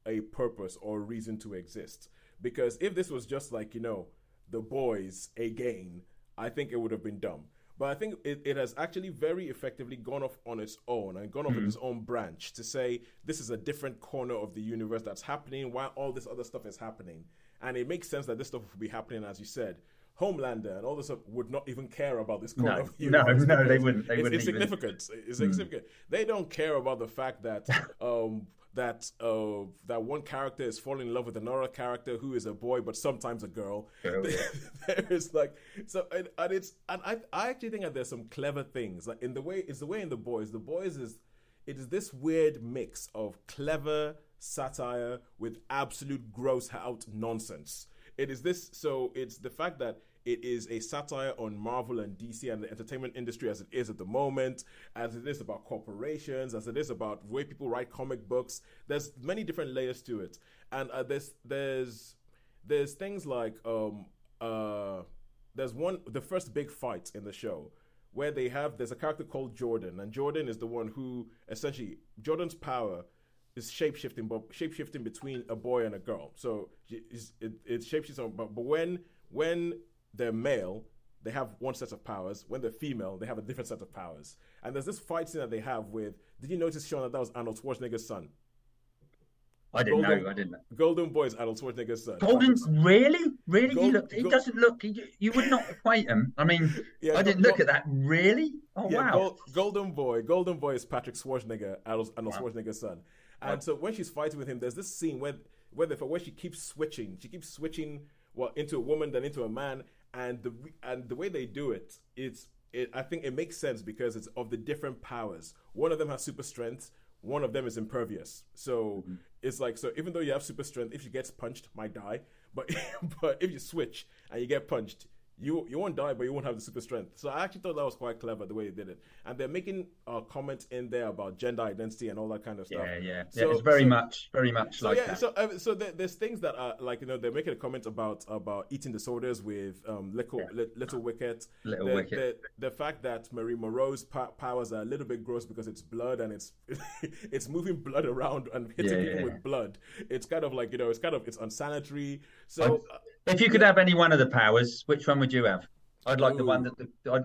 a purpose or reason to exist because if this was just like you know the boys again, I think it would have been dumb. But I think it, it has actually very effectively gone off on its own and gone off in its own branch to say this is a different corner of the universe that's happening while all this other stuff is happening. And it makes sense that this stuff will be happening, as you said. Homelander and all this stuff would not even care about this corner No, of the no, no, they wouldn't. They it's, wouldn't it's even- significant. It's significant. They don't care about the fact that um, that uh, that one character is falling in love with another character who is a boy but sometimes a girl. Yeah. there is like so, and, and it's and I I actually think that there's some clever things like in the way it's the way in the boys. The boys is it is this weird mix of clever satire with absolute gross out nonsense. It is this so it's the fact that it is a satire on Marvel and DC and the entertainment industry as it is at the moment, as it is about corporations, as it is about the way people write comic books. There's many different layers to it, and uh, there's there's there's things like um uh there's one the first big fight in the show where they have there's a character called Jordan, and Jordan is the one who essentially Jordan's power is shape shifting, but shape shifting between a boy and a girl. So it's, it, it's shape shifting, but, but when when they're male, they have one set of powers. When they're female, they have a different set of powers. And there's this fight scene that they have with. Did you notice, Sean, that that was Arnold Schwarzenegger's son? I didn't Golden- know. I didn't know. Golden Boy is Arnold Schwarzenegger's son. Golden, really, really? he Gold-. He Gold- doesn't look. He, you would not equate him. I mean, Yeah, I didn't look at that. Really? Oh Yeah, wow. Gol- Golden Boy. Golden Boy is Patrick Schwarzenegger, Arnold, Arnold Wow. Schwarzenegger's son. And so when she's fighting with him, there's this scene where where, the, where she keeps switching. She keeps switching well into a woman, then into a man, and the and the way they do it, it's it, I think it makes sense because it's of the different powers. One of them has super strength. One of them is impervious. So Mm-hmm. it's like so even though you have super strength, if she gets punched, might die. But but if you switch and you get punched, you you won't die, but you won't have the super strength. So I actually thought that was quite clever the way they did it. And they're making a comment in there about gender identity and all that kind of stuff. yeah, yeah, yeah. It's very so- much, very much So like yeah, that. so uh, so there, there's things that are like you know they're making a comment about about eating disorders with um little Yeah. Li- little cricket. Little the, Cricket. The, the fact that Marie Moreau's pa- powers are a little bit gross because it's blood and it's it's moving blood around and hitting Yeah, people with blood. It's kind of like you know it's kind of it's unsanitary. So If you could have any one of the powers, which one would you have? I'd like the one that the, I'd,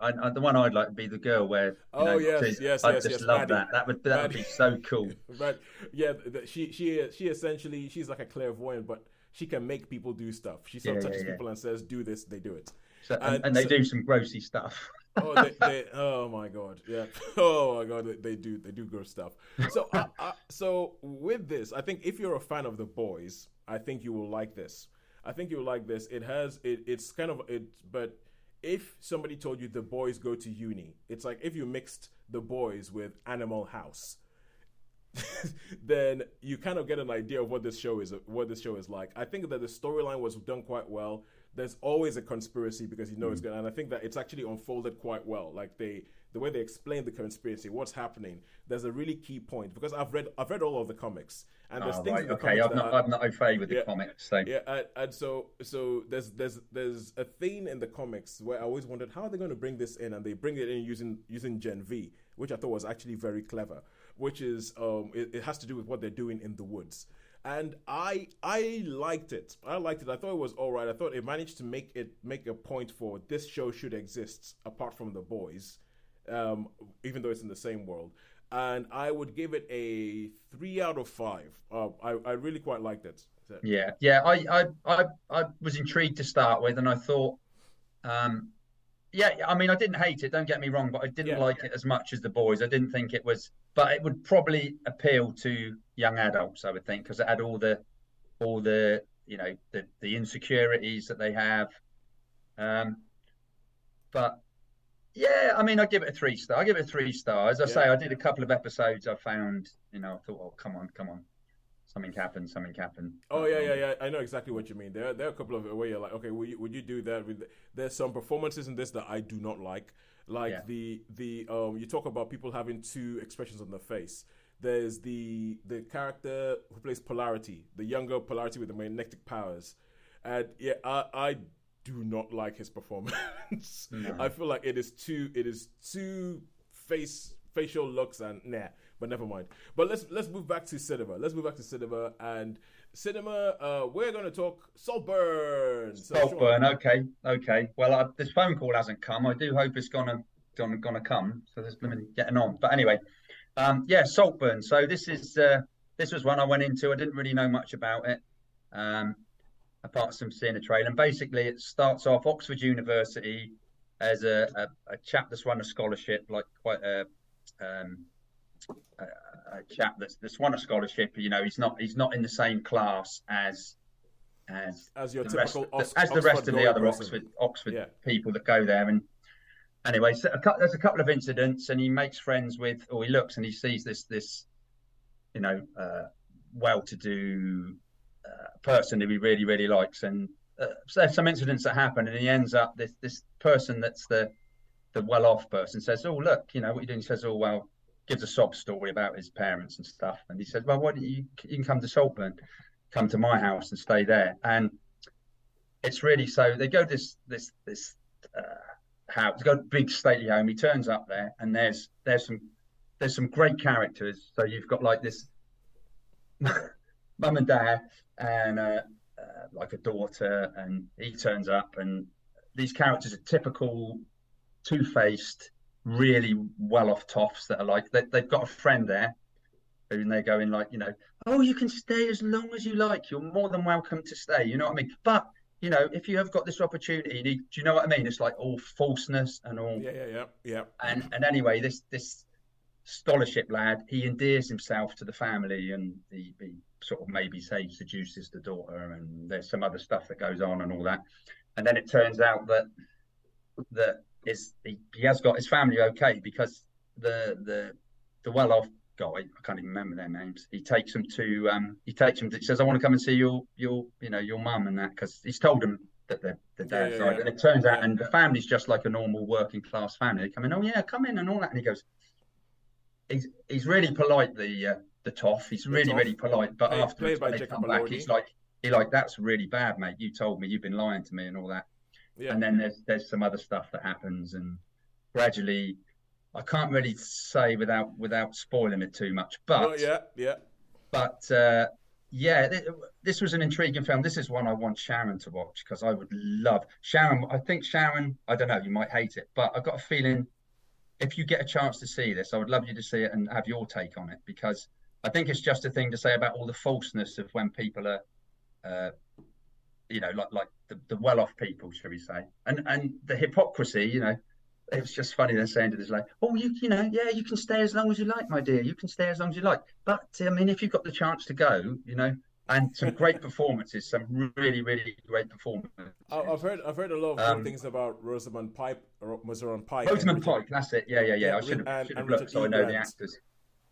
I, I, the one I'd like to be the girl where. Oh, know, yes, yes, I'd yes, just yes, love Maddie. that. That would that would be so cool. but yeah, she she she essentially she's like a clairvoyant, but she can make people do stuff. She sort of Yeah, touches yeah, yeah. people and says, "Do this," they do it. So, and, And and they so- do some grossy stuff. oh, they, they, oh my god, yeah. Oh my god, they, they do they do gross stuff. So, uh, uh, so with this, I think if you're a fan of the boys, I think you will like this. I think you'll like this. It has it. It's kind of it, but if somebody told you the boys go to uni, it's like if you mixed the boys with Animal House. then you kind of get an idea of what this show is what this show is like. I think that the storyline was done quite well. There's always a conspiracy because you know it's mm. going and I think that it's actually unfolded quite well. Like they the way they explain the conspiracy, what's happening. There's a really key point because I've read I've read all of the comics and there's Oh, things right, in the okay, comics I'm not, are- I'm not au fait with the Yeah. comics, so yeah, and, and so so there's there's there's a theme in the comics where I always wondered how are they going to bring this in, and they bring it in using using Gen V, which I thought was actually very clever. Which is um, it, it has to do with what they're doing in the woods, and I I liked it. I liked it. I thought it was all right. I thought it managed to make it make a point for this show should exist apart from the boys, um, even though it's in the same world. And I would give it a three out of five. Uh, I I really quite liked it. Yeah, yeah. I, I, I, I was intrigued to start with, and I thought, um, yeah, I mean, I didn't hate it. Don't get me wrong, but I didn't Yeah. like it as much as the boys. I didn't think it was, but it would probably appeal to young adults. I would think because it had all the, all the, you know, the the insecurities that they have. Um, but yeah, I mean, I give it a three star. I give it a three star. As I say, I did a couple of episodes. I found, you know, I thought, oh, come on, come on, something happened, something happened. Oh yeah, yeah, Um, yeah. I know exactly what you mean. There, there are a couple of where you're like, okay, would you, would you do that? With there's some performances in this that I do not like. Like Yeah. the the um, you talk about people having two expressions on their face. There's the the character who plays Polarity, the younger Polarity with the magnetic powers, and yeah, I I do not like his performance. No. I feel like it is too it is too face facial looks and nah. But never mind. But let's let's move back to cinema. Let's move back to cinema and cinema. Uh, we're going to talk Saltburn. So, Saltburn. Okay, okay. Well, uh, this phone call hasn't come. I do hope it's gonna gonna gonna come. So there's been getting on. But anyway, um, yeah, Saltburn. So this is uh, this was one I went into. I didn't really know much about it, um, apart from seeing a trailer. And basically, it starts off Oxford University as a, a, a chap that's won a scholarship, like quite a um, a, a chap that's that's won a scholarship. You know, he's not he's not in the same class as as as your the rest, typical Ox- as the rest Oxford of the other person. Oxford Oxford Yeah. people that go there. And anyway, so there's a couple of incidents, and he makes friends with, or he looks and he sees this this, you know, uh, well-to-do person who he really really likes, and uh, so there's some incidents that happen, and he ends up this this person that's the the well-off person says, "Oh, look, you know what you're doing." He says, "Oh, well." Gives a sob story about his parents and stuff, and he says, "Well, why don't you you can come to Saltburn, come to my house and stay there." And it's really so they go this this this uh, house, go to big stately home. He turns up there, and there's there's some there's some great characters. So you've got like this mum and dad, and uh, uh, like a daughter, and he turns up, and these characters are typical two faced, really well off toffs that are like they, they've got a friend there. And they're going like, you know, oh, you can stay as long as you like. You're more than welcome to stay. You know what I mean? But you know, if you have got this opportunity, do you know what I mean? It's like all falseness and all. Yeah, yeah, yeah, yeah. And and anyway, this this scholarship lad, he endears himself to the family, and he, he sort of maybe say seduces the daughter, and there's some other stuff that goes on and all that. And then it turns out that that is he, he has got his family okay because the the the well off guy, I can't even remember their names. He takes them to um he takes them. To, he says, "I want to come and see your your you know your mum and that," because he's told them that the the Yeah, dad's yeah, died. yeah. And it turns out, and the family's just like a normal working class family. They come in, oh yeah, come in and all that, and he goes, he's he's really polite. The uh, the toff, he's really Toff. really polite. But Played- afterwards, when they Jacob come back, he's like he like that's really bad, mate. You told me you've been lying to me and all that Yeah. and then there's there's some other stuff that happens and gradually I can't really say without without spoiling it too much but yeah, yeah. but uh yeah th- this was an intriguing film this is one I want Sharon to watch because I would love Sharon I think Sharon I don't know you might hate it but I've got a feeling if you get a chance to see this I would love you to see it and have your take on it because I think it's just a thing to say about all the falseness of when people are uh you know, like like the, the well-off people, shall we say, and and the hypocrisy, you know, it's just funny they're saying to this like, oh, you you know, yeah, you can stay as long as you like, my dear, you can stay as long as you like, but I mean, if you've got the chance to go, you know, and some great performances, some really really great performances. I- I've heard I've heard a lot of Um, good things about Rosamund Pike, or Rosamund Pike. Rosamund Pike, that's it. Yeah, yeah, yeah. Yeah, I should and- have should have looked Richard so I E. know the actors.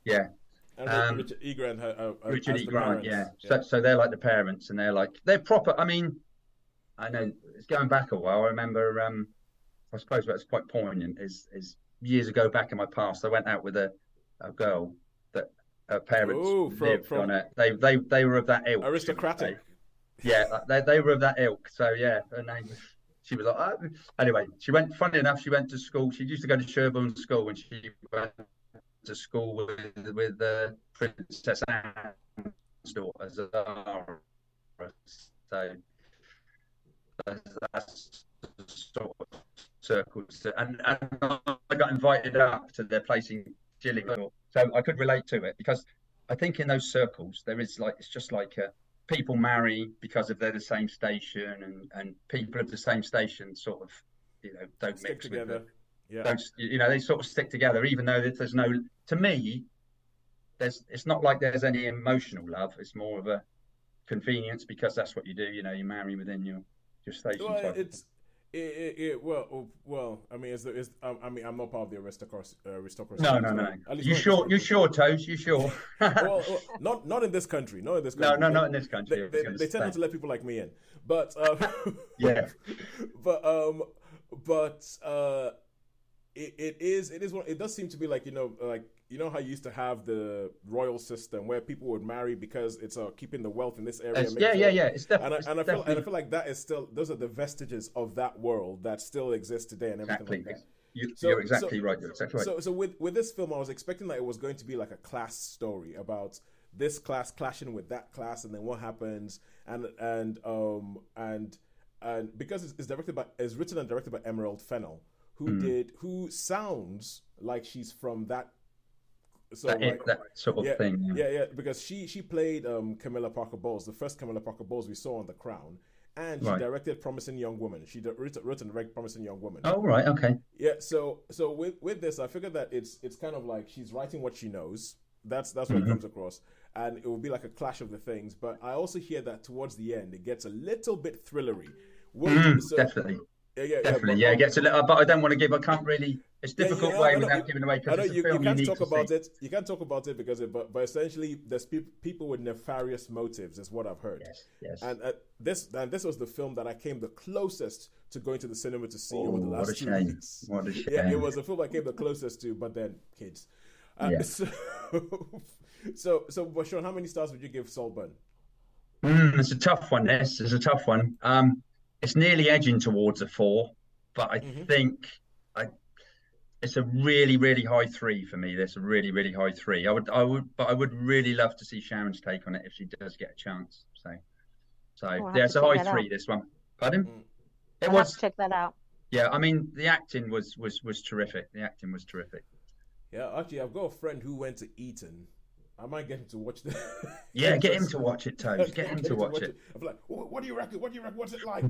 Yeah. and um, Richard E. Grant, uh, Richard E. Grant, yeah. parents. So, so they're like the parents, and they're like they're proper. I mean, I know it's going back a while. I remember, um, I suppose that's quite poignant. Is is years ago back in my past, I went out with a, a girl her parents Ooh, from- lived from- on it. They they they were of that ilk. aristocratic. Yeah, they they were of that ilk. So yeah, her name. was- She was like, oh. anyway. She went. Funny enough, she went to school. She used to go to Sherborne School when she went to school with with uh, Princess Anne's daughter Zara. So that's, sort of circles. And, and I got invited up to their place in Gillingham, so I could relate to it because I think in those circles there is like it's just like uh, people marry because of they're the same station, and and people of the same station sort of you know don't Stick mix together. with the, Yeah. don't you know they sort of stick together even though there's no to me there's it's not like there's any emotional love it's more of a convenience because that's what you do you know you marry within your your station Well, it's it, it, it well oh, well. I mean, it's, the- it's I mean, I'm not part of the aristocracy. Uh, aristocracy no no no you sure you sure toes you sure well, well, not not in this country. Not in this no country. no They- not in this country They, they, they tend not to let people like me in, but um, Yeah. but um, but uh, it, it is it is one. It does seem to be like you know like you know how you used to have the royal system where people would marry because it's uh, keeping the wealth in this area. Yeah yeah yeah it's, def- And I, it's and I feel and I feel like that is still those are the vestiges of that world that still exists today and everything exactly like that. you, So- you're exactly so- right you're exactly right So, so with with this film, I was expecting that it was going to be like a class story about this class clashing with that class, and then what happens, and and um and and because it's, it's directed by it's written and directed by Emerald Fennell, who Hmm. did who sounds like she's from that. So that, like, that sort of yeah, thing yeah. yeah, yeah, because she she played um, Camilla Parker Bowles, the first Camilla Parker Bowles we saw on The Crown, and she Right. directed Promising Young Woman. She wrote, wrote and directed Promising Young Woman. oh right okay Yeah, so so with with this, I figured that it's it's kind of like she's writing what she knows. That's that's what Mm-hmm. it comes across, and it will be like a clash of the things. But I also hear that towards the end, it gets a little bit thrillery. Mm, so- definitely yeah, yeah, definitely but- yeah it gets a little but I don't want to give I can't really it's difficult yeah, way I know, without you- giving away because know it's a you, you film you, can't talk about see. it. You can't talk about it because it, but, but essentially, there's peop people with nefarious motives, is what I've heard. yes yes And uh, this and this was the film that I came the closest to going to the cinema to see over the Oh, last two shame. weeks. What a shame. Yeah, it was a film I came the closest to, but then kids. Uh, Yeah. So, so, so, but Sean, how many stars would you give Saltburn? Mm, it's a tough one. This it's a tough one. Um, it's nearly edging towards a four, but I Mhm. think I it's a really really high three for me. This a really really high three. I would I would, but I would really love to see Sharon's take on it if she does get a chance. So, so I'll have yeah, it's a high three. out. This one. Pardon? Mm. It I'll have was check that out. yeah. I mean the acting was was was terrific. The acting was terrific. Yeah, actually, I've got a friend who went to Eton. I might get him to watch the. Yeah, get him to watch it, Toes. Get him to watch it. I'm like, what do you reckon? What do you reckon? What's it like?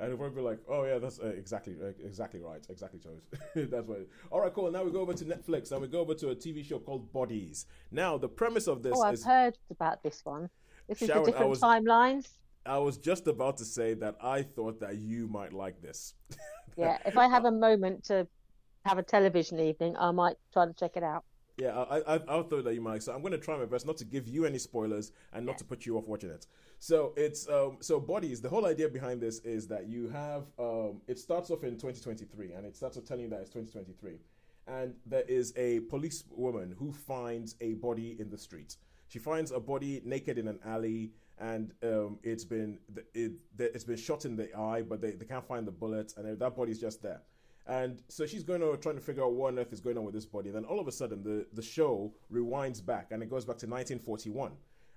And probably be like, "Oh yeah, that's uh, exactly uh, exactly right, exactly Toes. that's what." All right, cool. Now we go over to Netflix and we go over to a TV show called Bodies. Now the premise of this Oh, I've is heard about this one. This is Sharon, the different was- timelines. I was just about to say that I thought that you might like this. Yeah, if I have a moment to have a television evening, I might try to check it out. Yeah, I, I, I thought that you might. So I'm going to try my best not to give you any spoilers and not to put you off watching it. So it's um, so bodies. The whole idea behind this is that you have um, it starts off in 2023, and it starts off telling you that it's 2023, and there is a police woman who finds a body in the street. She finds a body naked in an alley, and um, it's been it, it's been shot in the eye, but they, they can't find the bullet, and that body's just there. And so she's going on trying to figure out what on earth is going on with this body. And then all of a sudden, the, the show rewinds back and it goes back to 1941.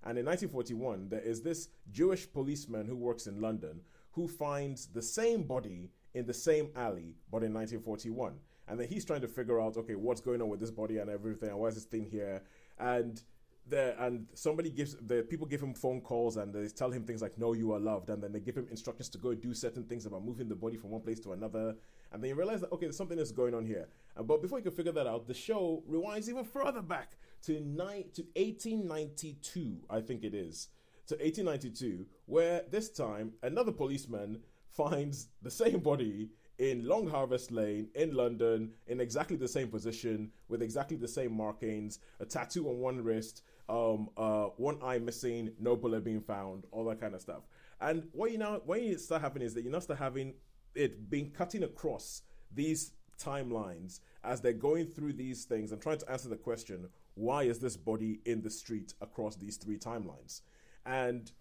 And in 1941, there is this Jewish policeman who works in London who finds the same body in the same alley, but in 1941. And then he's trying to figure out, okay, what's going on with this body and everything, and why is this thing here? And there and somebody gives the people give him phone calls and they tell him things like no you are loved and then they give him instructions to go do certain things about moving the body from one place to another and then you realize that okay there's something that's going on here and, but before you can figure that out the show rewinds even further back to nine to 1892 i think it is to 1892 where this time another policeman finds the same body in Long Harvest Lane in London in exactly the same position with exactly the same markings, a tattoo on one wrist, um, uh, one eye missing, no bullet being found, all that kind of stuff. And what you now, what you start having is that you now start having it being cutting across these timelines as they're going through these things and trying to answer the question, why is this body in the street across these three timelines? And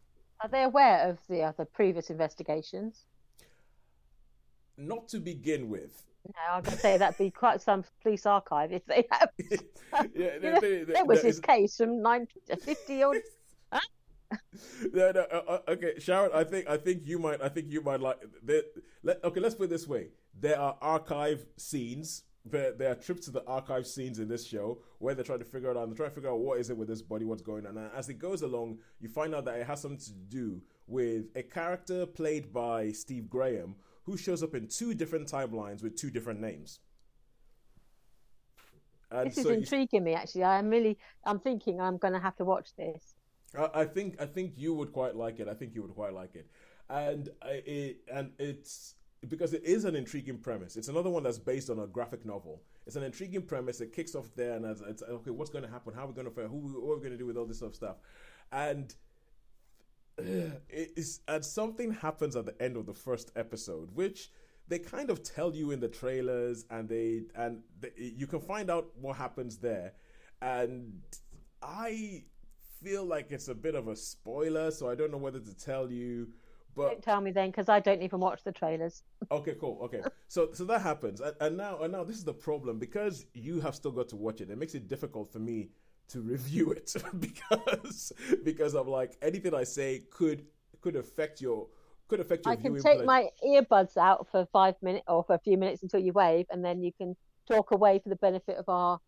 Are they aware of the other previous investigations? not to begin with, No, I'm going to say that'd be quite some police archive if they have. yeah, You know, they- they- there was they- this case from 1950 or no, no, uh, uh, okay, Sharon. I think I think you might. I think you might like. Let, okay, let's put it this way: there are archive scenes. There, there are trips to the archive scenes in this show where they're trying to figure it out. And they're trying to figure out what is it with this body, what's going on. And as it goes along, you find out that it has something to do with a character played by Steve Graham, who shows up in two different timelines with two different names. And this is so intriguing me. Actually, I'm really, I'm thinking I'm going to have to watch this. I, think, I think you would quite like it. I think you would quite like it, and it, and it's because it is an intriguing premise. It's another one that's based on a graphic novel. It's an intriguing premise. It kicks off there, and it's, okay. What's going to happen? How are we going to fare? Who what are we going to do with all this sort of stuff? And uh, it is, and something happens at the end of the first episode, which they kind of tell you in the trailers, and they and they, you can find out what happens there. And I feel like it's a bit of a spoiler, so I don't know whether to tell you but don't tell me then, because I don't even watch the trailers. Okay, cool. Okay, so so that happens, and, and, now and now this is the problem because you have still got to watch it. It makes it difficult for me to review it because because I'm like anything I say could could affect your could affect your. I can take my earbuds out for five minutes or for a few minutes until you wave, and then you can talk away for the benefit of our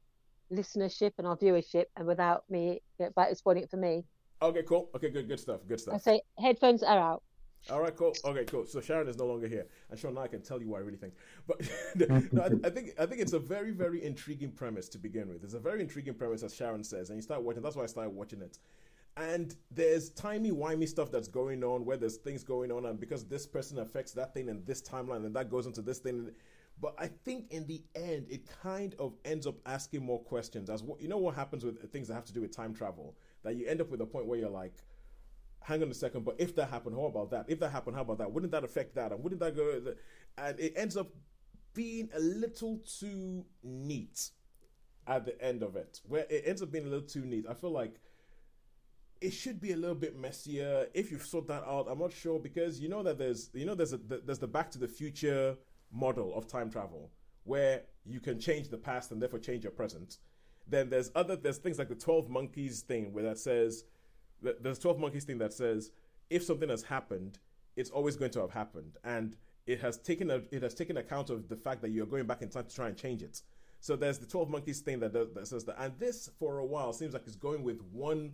listenership and our viewership, and without me about spoiling it for me. Okay, cool. Okay, good, good stuff. Good stuff. I say headphones are out. All right, cool. Okay, cool. So Sharon is no longer here, and Sean, I can tell you what I really think. But no, I, I, think I think it's a very very intriguing premise to begin with. It's a very intriguing premise, as Sharon says, and you start watching. That's why I started watching it. And there's timey wimey stuff that's going on where there's things going on, and because this person affects that thing and this timeline, and that goes into this thing. But I think in the end, it kind of ends up asking more questions. As what you know, what happens with things that have to do with time travel, that you end up with a point where you're like hang on a second, but if that happened, how about that? If that happened, how about that? Wouldn't that affect that? And wouldn't that go? And it ends up being a little too neat at the end of it, where it ends up being a little too neat. I feel like it should be a little bit messier if you've sort that out. I'm not sure because you know that there's you know there's a there's the Back to the Future model of time travel where you can change the past and therefore change your present. Then there's other there's things like the Twelve Monkeys thing where that says there's 12 monkeys thing that says if something has happened it's always going to have happened. And it has taken a, it has taken account of the fact that you're going back in time to try and change it. So there's the 12 monkeys thing that, does, that says that. And this for a while seems like it's going with one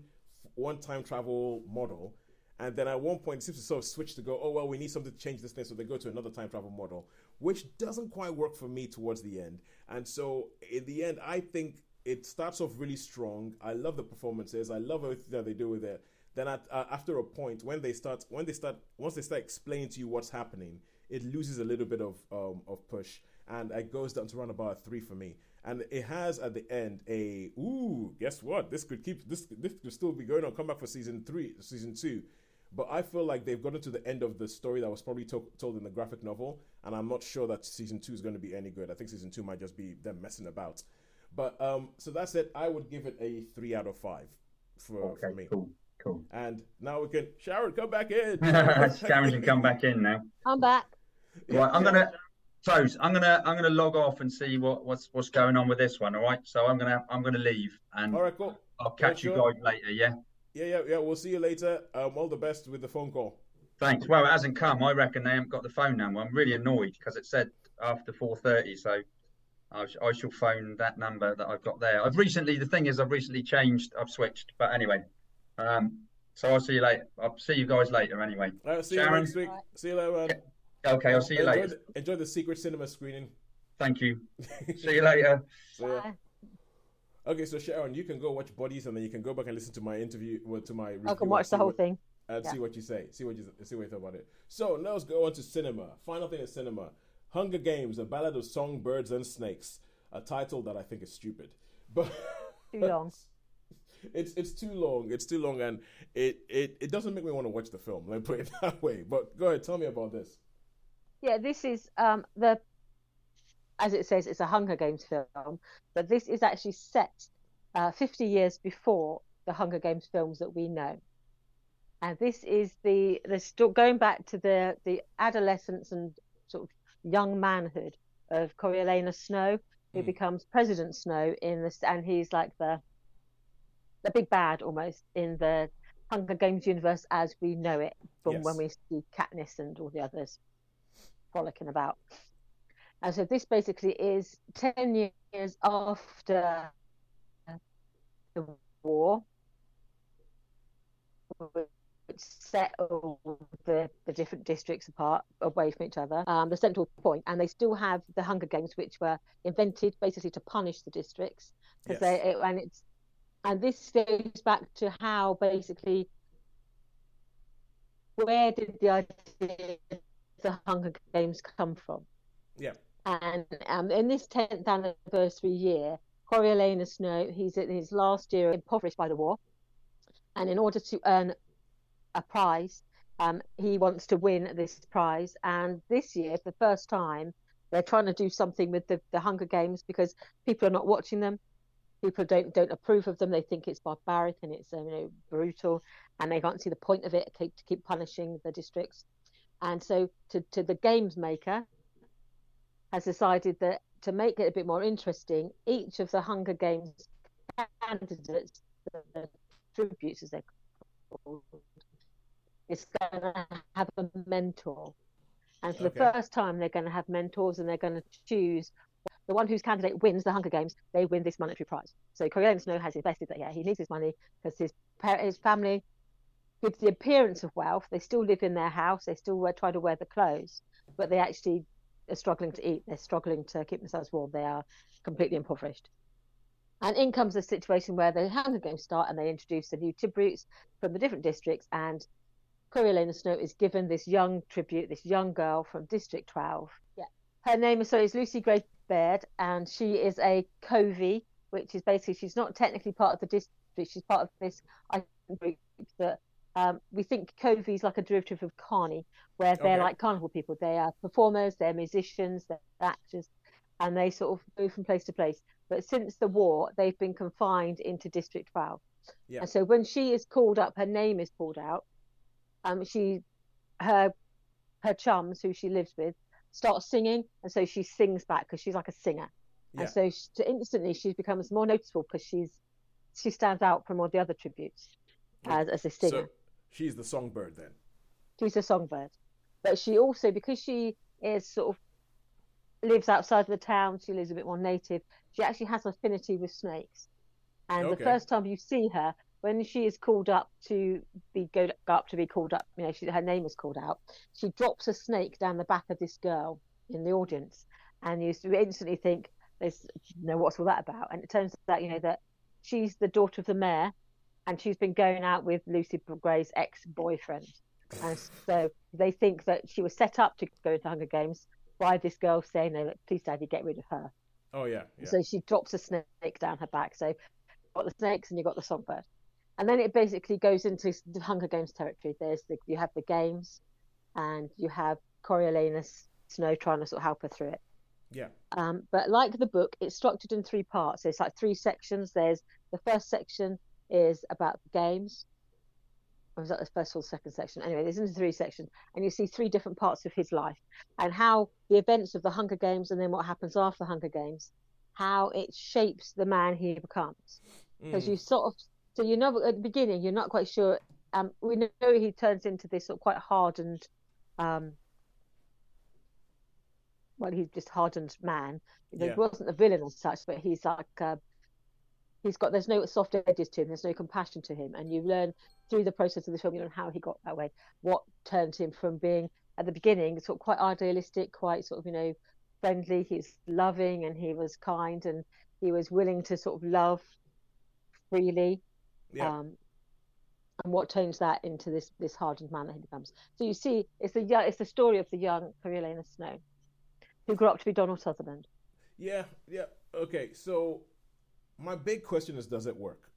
one time travel model. And then at one point it seems to sort of switch to go oh well we need something to change this thing so they go to another time travel model which doesn't quite work for me towards the end and so in the end i think it starts off really strong. I love the performances. I love everything that they do with it. Then at, uh, after a point, when they start, when they start, once they start explaining to you what's happening, it loses a little bit of um, of push, and it goes down to around about a three for me. And it has at the end a ooh, guess what? This could keep this this could still be going on. Come back for season three, season two. But I feel like they've gotten to the end of the story that was probably to- told in the graphic novel, and I'm not sure that season two is going to be any good. I think season two might just be them messing about. But um, so that's it. I would give it a three out of five for, okay, for me. Cool. Cool. And now we can Sharon come back in. Sharon can come back in now. I'm back. Yeah, right, I'm gonna close. I'm gonna I'm gonna log off and see what, what's what's going on with this one. All right. So I'm gonna I'm gonna leave and all right, cool. I'll catch yeah, you guys later. Yeah. Yeah, yeah, yeah. We'll see you later. Um, all the best with the phone call. Thanks. Well, it hasn't come. I reckon they haven't got the phone number. I'm really annoyed because it said after 4:30. So I, sh- I shall phone that number that I've got there. I've recently, the thing is, I've recently changed, I've switched. But anyway, um, so I'll see you later. I'll see you guys later anyway. All right, see Sharon. you next week. See you later. Man. Okay, I'll see you enjoy later. The, enjoy the secret cinema screening. Thank you. see you later. Bye. Okay, so Sharon, you can go watch Bodies, and then you can go back and listen to my interview, well, to my. I can watch the whole what, thing and yeah. see what you say. See what you see what you thought about it. So now let's go on to cinema. Final thing is cinema. Hunger Games: A Ballad of Songbirds and Snakes a title that I think is stupid, but too long. It's it's too long. It's too long, and it, it, it doesn't make me want to watch the film. Let me put it that way. But go ahead, tell me about this. Yeah, this is um, the as it says, it's a Hunger Games film, but this is actually set uh, 50 years before the Hunger Games films that we know. And this is the the st- going back to the the adolescence and sort of young manhood of Coriolanus Snow, who mm. becomes President Snow in this, and he's like the the big bad almost in the Hunger Games universe as we know it from yes. when we see Katniss and all the others frolicking about. And so this basically is ten years after the war, which set all the, the different districts apart away from each other, um, the central point. and they still have the Hunger Games, which were invented basically to punish the districts because Yes. they and it's and this goes back to how basically where did the idea of the Hunger Games come from? Yeah. And um, in this 10th anniversary year, Coriolanus Snow, he's in his last year impoverished by the war. And in order to earn a prize, um, he wants to win this prize. And this year, for the first time, they're trying to do something with the, the Hunger Games because people are not watching them. People don't don't approve of them. They think it's barbaric and it's um, you know brutal, and they can't see the point of it keep, to keep punishing the districts. And so, to, to the games maker, has decided that to make it a bit more interesting, each of the Hunger Games candidates, the tributes as they're called, is going to have a mentor. And for Okay. the first time, they're going to have mentors and they're going to choose the one whose candidate wins the Hunger Games, they win this monetary prize. So Coriolanus Snow has invested that, yeah, he needs his money because his, his family gives the appearance of wealth. They still live in their house, they still wear, try to wear the clothes, but they actually are struggling to eat. They're struggling to keep themselves warm. They are completely impoverished. And in comes a situation where the Hunger Games start and they introduce the new tributes from the different districts. And Coriolanus Snow is given this young tribute, this young girl from District 12. Yeah. Her name is, so is Lucy Gray Baird, and she is a Covey, which is basically, she's not technically part of the district, she's part of this I think, group that um, we think Covey is like a derivative of Carney, where they're Okay. like carnival people. They are performers, they're musicians, they're actors, and they sort of move from place to place. But since the war, they've been confined into District 12. Yeah. And so when she is called up, her name is called out. Um, she, her, her chums who she lives with, start singing, and so she sings back because she's like a singer. Yeah. And so she, instantly she becomes more noticeable because she's she stands out from all the other tributes as, as a singer So she's the songbird then. she's a songbird. But she also because she is sort of lives outside of the town she lives a bit more native she actually has affinity with snakes. And Okay. the first time you see her when she is called up to be go, go up to be called up you know she, her name is called out she drops a snake down the back of this girl in the audience. And you instantly think there's you know what's all that about? And it turns out you know that she's the daughter of the mayor and she's been going out with lucy gray's ex-boyfriend and so they think that she was set up to go into Hunger Games by this girl saying, "No, please, Daddy, get rid of her." Oh yeah, yeah. So she drops a snake down her back. So you've got the snakes and you've got the songbird, and then it basically goes into the Hunger Games territory. There's the you have the games, and you have Coriolanus Snow trying to sort of help her through it. yeah. Um, but like the book, it's structured in three parts. It's like three sections. There's the first section is about the games. Or was that the first or second section? Anyway, there's into three sections, and you see three different parts of his life and how the events of the Hunger Games and then what happens after the Hunger Games, how it shapes the man he becomes. Because Mm. you sort of, so you know at the beginning you're not quite sure. Um, we know he turns into this sort of quite hardened, um, well, he's just hardened man. He Yeah. wasn't a villain as such, but he's like uh, he's got there's no soft edges to him. There's no compassion to him, and you learn through the process of the film, you learn how he got that way, what turned him from being at the beginning sort of quite idealistic, quite sort of you know friendly. He's loving and he was kind and he was willing to sort of love freely. Yeah. Um, and what turns that into this this hardened man that he becomes. So you see, it's the it's the story of the young Coriolanus Snow, who grew up to be Donald Sutherland. Yeah, yeah. Okay, so my big question is does it work?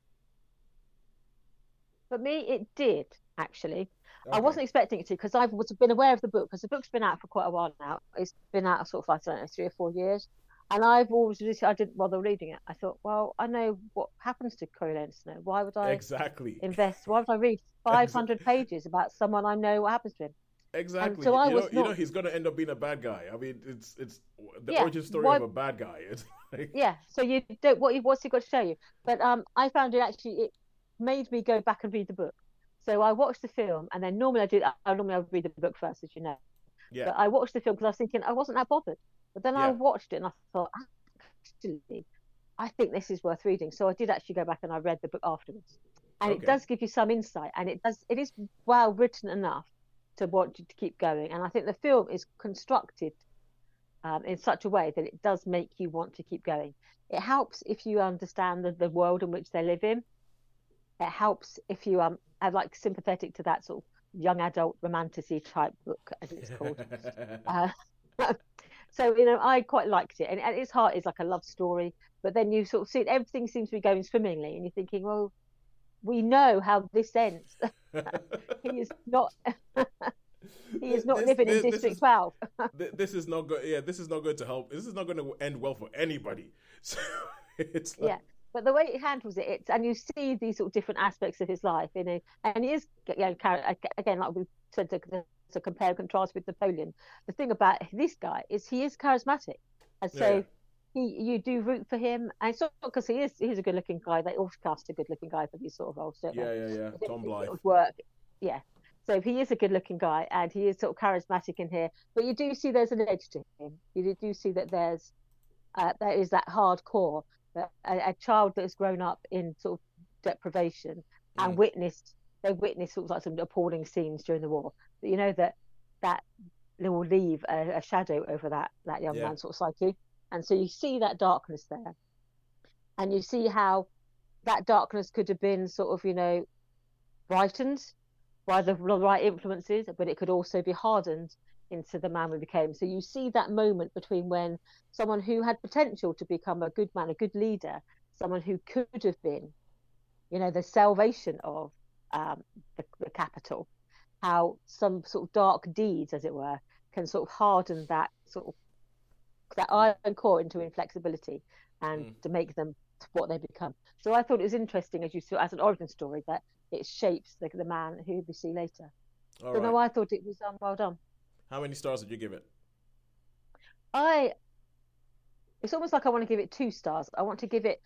For me, it did actually. I wasn't expecting it to because I've been aware of the book because the book's been out for quite a while now. It's been out sort of I don't know three or four years, and I've always I didn't bother reading it. I thought, well, I know what happens to Coriolanus Snow. Why would I Exactly. invest? Why would I read 500 pages about someone I know what happens to him? Exactly. so I you, was know, you know he's gonna end up being a bad guy. I mean, it's it's the Yeah, origin story why- of a bad guy. It's like, Yeah. So you don't what what's he got to show you? But um, I found it actually it made me go back and read the book. So I watched the film, and then normally I do. I normally I would read the book first, as you know. yeah, But I watched the film because I was thinking I wasn't that bothered. But then I watched it and I thought, actually, I think this is worth reading. So I did actually go back and I read the book afterwards. and Okay. it does give you some insight, and it does it is well written enough to want you to keep going. And I think the film is constructed um, in such a way that it does make you want to keep going. It helps if you understand the, the world in which they live in. It helps if you um are like sympathetic to that sort of young adult romantasy type book, as it's called. Uh, so you know, I quite liked it, and at its heart is like a love story. But then you sort of see everything seems to be going swimmingly, and you're thinking, well, we know how this ends. he is not. he is not This- living in this- this District is- 12. This is not good. Yeah, this is not going to help. This is not going to end well for anybody. So it's like, yeah but the way he handles it it's and you see these sort of different aspects of his life you know and he is you know, again like we said to, to compare and contrast with napoleon the thing about this guy is he is charismatic and so yeah. He you do root for him and not because he is he's a good looking guy they all cast a good looking guy for these sort of roles don't they? yeah, yeah, yeah. It- Tom Blythe. would work yeah so he is a good looking guy and he is sort of charismatic in here but you do see there's an edge to him you do see that there's uh, there is that hardcore that a, a child that has grown up in sort of deprivation and Mm. witnessed they witnessed sort of like some appalling scenes during the war but you know that that will leave a, a shadow over that that young Yeah. man's sort of psyche and so you see that darkness there. And you see how that darkness could have been sort of you know brightened by the right influences but it could also be hardened into the man we became. So you see that moment between when someone who had potential to become a good man a good leader someone who could have been you know the salvation of um, the, the capital how some sort of dark deeds as it were can sort of harden that sort of that iron core into inflexibility and Mm. to make them what they become so i thought it was interesting as you saw as an origin story that it shapes the, the man who we see later All so right. no i thought it was um, well done How many stars did you give it? I it's almost like I want to give it two stars. I want to give it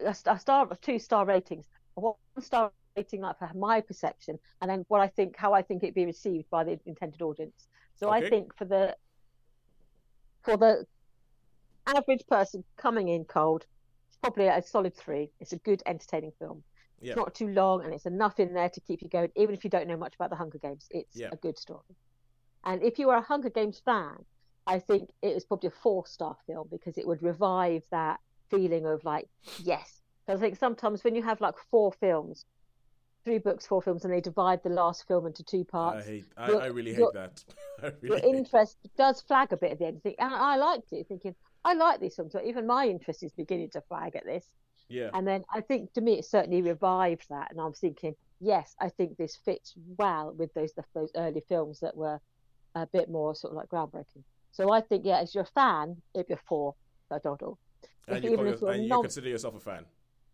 a, a star of two star ratings. One star rating like for my perception, and then what I think how I think it be received by the intended audience. So Okay. I think for the for the average person coming in cold, it's probably a solid three. It's a good entertaining film. It's not too long and it's enough in there to keep you going, even if you don't know much about the Hunger Games. It's a good story. And if you are a Hunger Games fan, I think it is probably a four star film because it would revive that feeling of like, yes. Because I think sometimes when you have like four films, three books, four films, and they divide the last film into two I parts, hate. I, Your- I really hate your- that. I your really hate- interest does flag a bit at the end. And I liked it, thinking, I like these films. So even my interest is beginning to flag at this. Yeah. And then I think to me it certainly revived that, and I'm thinking, yes, I think this fits well with those those early films that were a bit more sort of like groundbreaking. So I think, yeah, as you're a fan, it'd be a four for Doddle. And, you, even call if your- you're and you consider yourself a fan.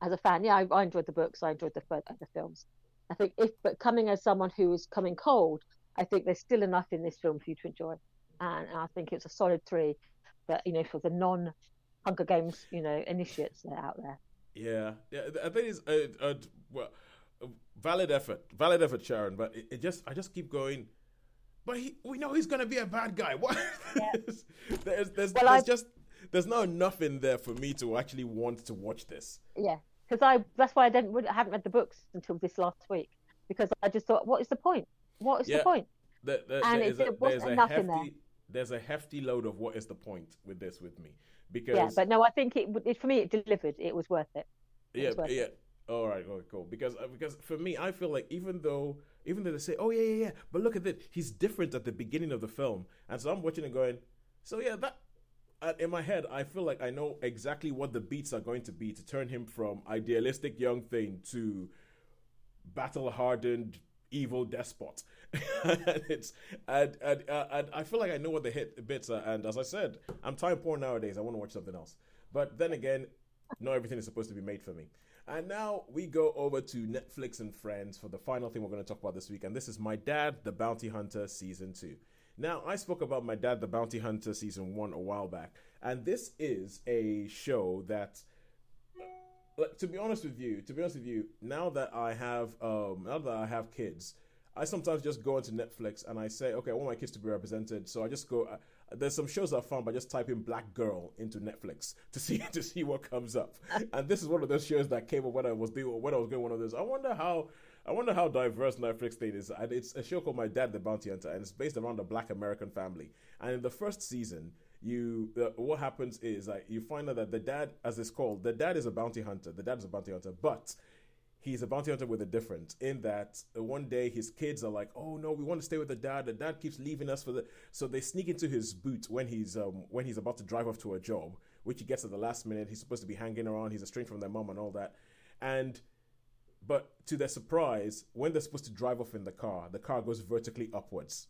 As a fan, yeah, I, I enjoyed the books, I enjoyed the the films. I think if, but coming as someone who is coming cold, I think there's still enough in this film for you to enjoy, and, and I think it's a solid three. But you know, for the non Hunger Games, you know, initiates that are out there. Yeah, yeah. I think it's a, a well, a valid effort, valid effort, Sharon. But it, it just, I just keep going. But he, we know he's gonna be a bad guy. What? there's, there's, there's, Well, there's just, there's not enough in there for me to actually want to watch this. Yeah, because I that's why I didn't I haven't read the books until this last week because I just thought, what is the point? What is Yeah. the point? There, there, And there it- is a, it wasn't there's a enough in hefty, there's a hefty load of what is the point with this with me because Yeah, but no, I think it, would- it for me it delivered. It was worth it. It yeah, worth yeah. it. All right, all right, cool. Because uh, because for me, I feel like even though even though they say, oh yeah, yeah, yeah, but look at this, he's different at the beginning of the film, and so I'm watching and going, so yeah, that. In my head, I feel like I know exactly what the beats are going to be to turn him from idealistic young thing to battle hardened evil despot. and it's and and, uh, and I feel like I know what the hit bits are. And as I said, I'm time poor nowadays. I want to watch something else. But then again, not everything is supposed to be made for me. And now we go over to Netflix and Friends for the final thing we're going to talk about this week. And this is My Dad, the Bounty Hunter, Season 2. Now, I spoke about My Dad, the Bounty Hunter, Season 1 a while back. And this is a show that uh, to be honest with you, to be honest with you, now that I have um now that I have kids, I sometimes just go into Netflix and I say, okay, I want my kids to be represented, so I just go. Uh, there's some shows I found by just typing "black girl" into Netflix to see to see what comes up. Uh. And this is one of those shows that came up when I was doing when I was doing one of those. I wonder how I wonder how diverse Netflix thing is. And it's a show called My Dad, the Bounty Hunter, and it's based around a Black American family. And in the first season, you uh, what happens is like you find out that the dad, as it's called, the dad is a bounty hunter. The dad is a bounty hunter, but he's a bounty hunter with a difference in that one day his kids are like, "Oh no, we want to stay with the dad. The dad keeps leaving us for the." So they sneak into his boot when he's um when he's about to drive off to a job, which he gets at the last minute. He's supposed to be hanging around. He's estranged from their mom and all that, and but to their surprise, when they're supposed to drive off in the car, the car goes vertically upwards.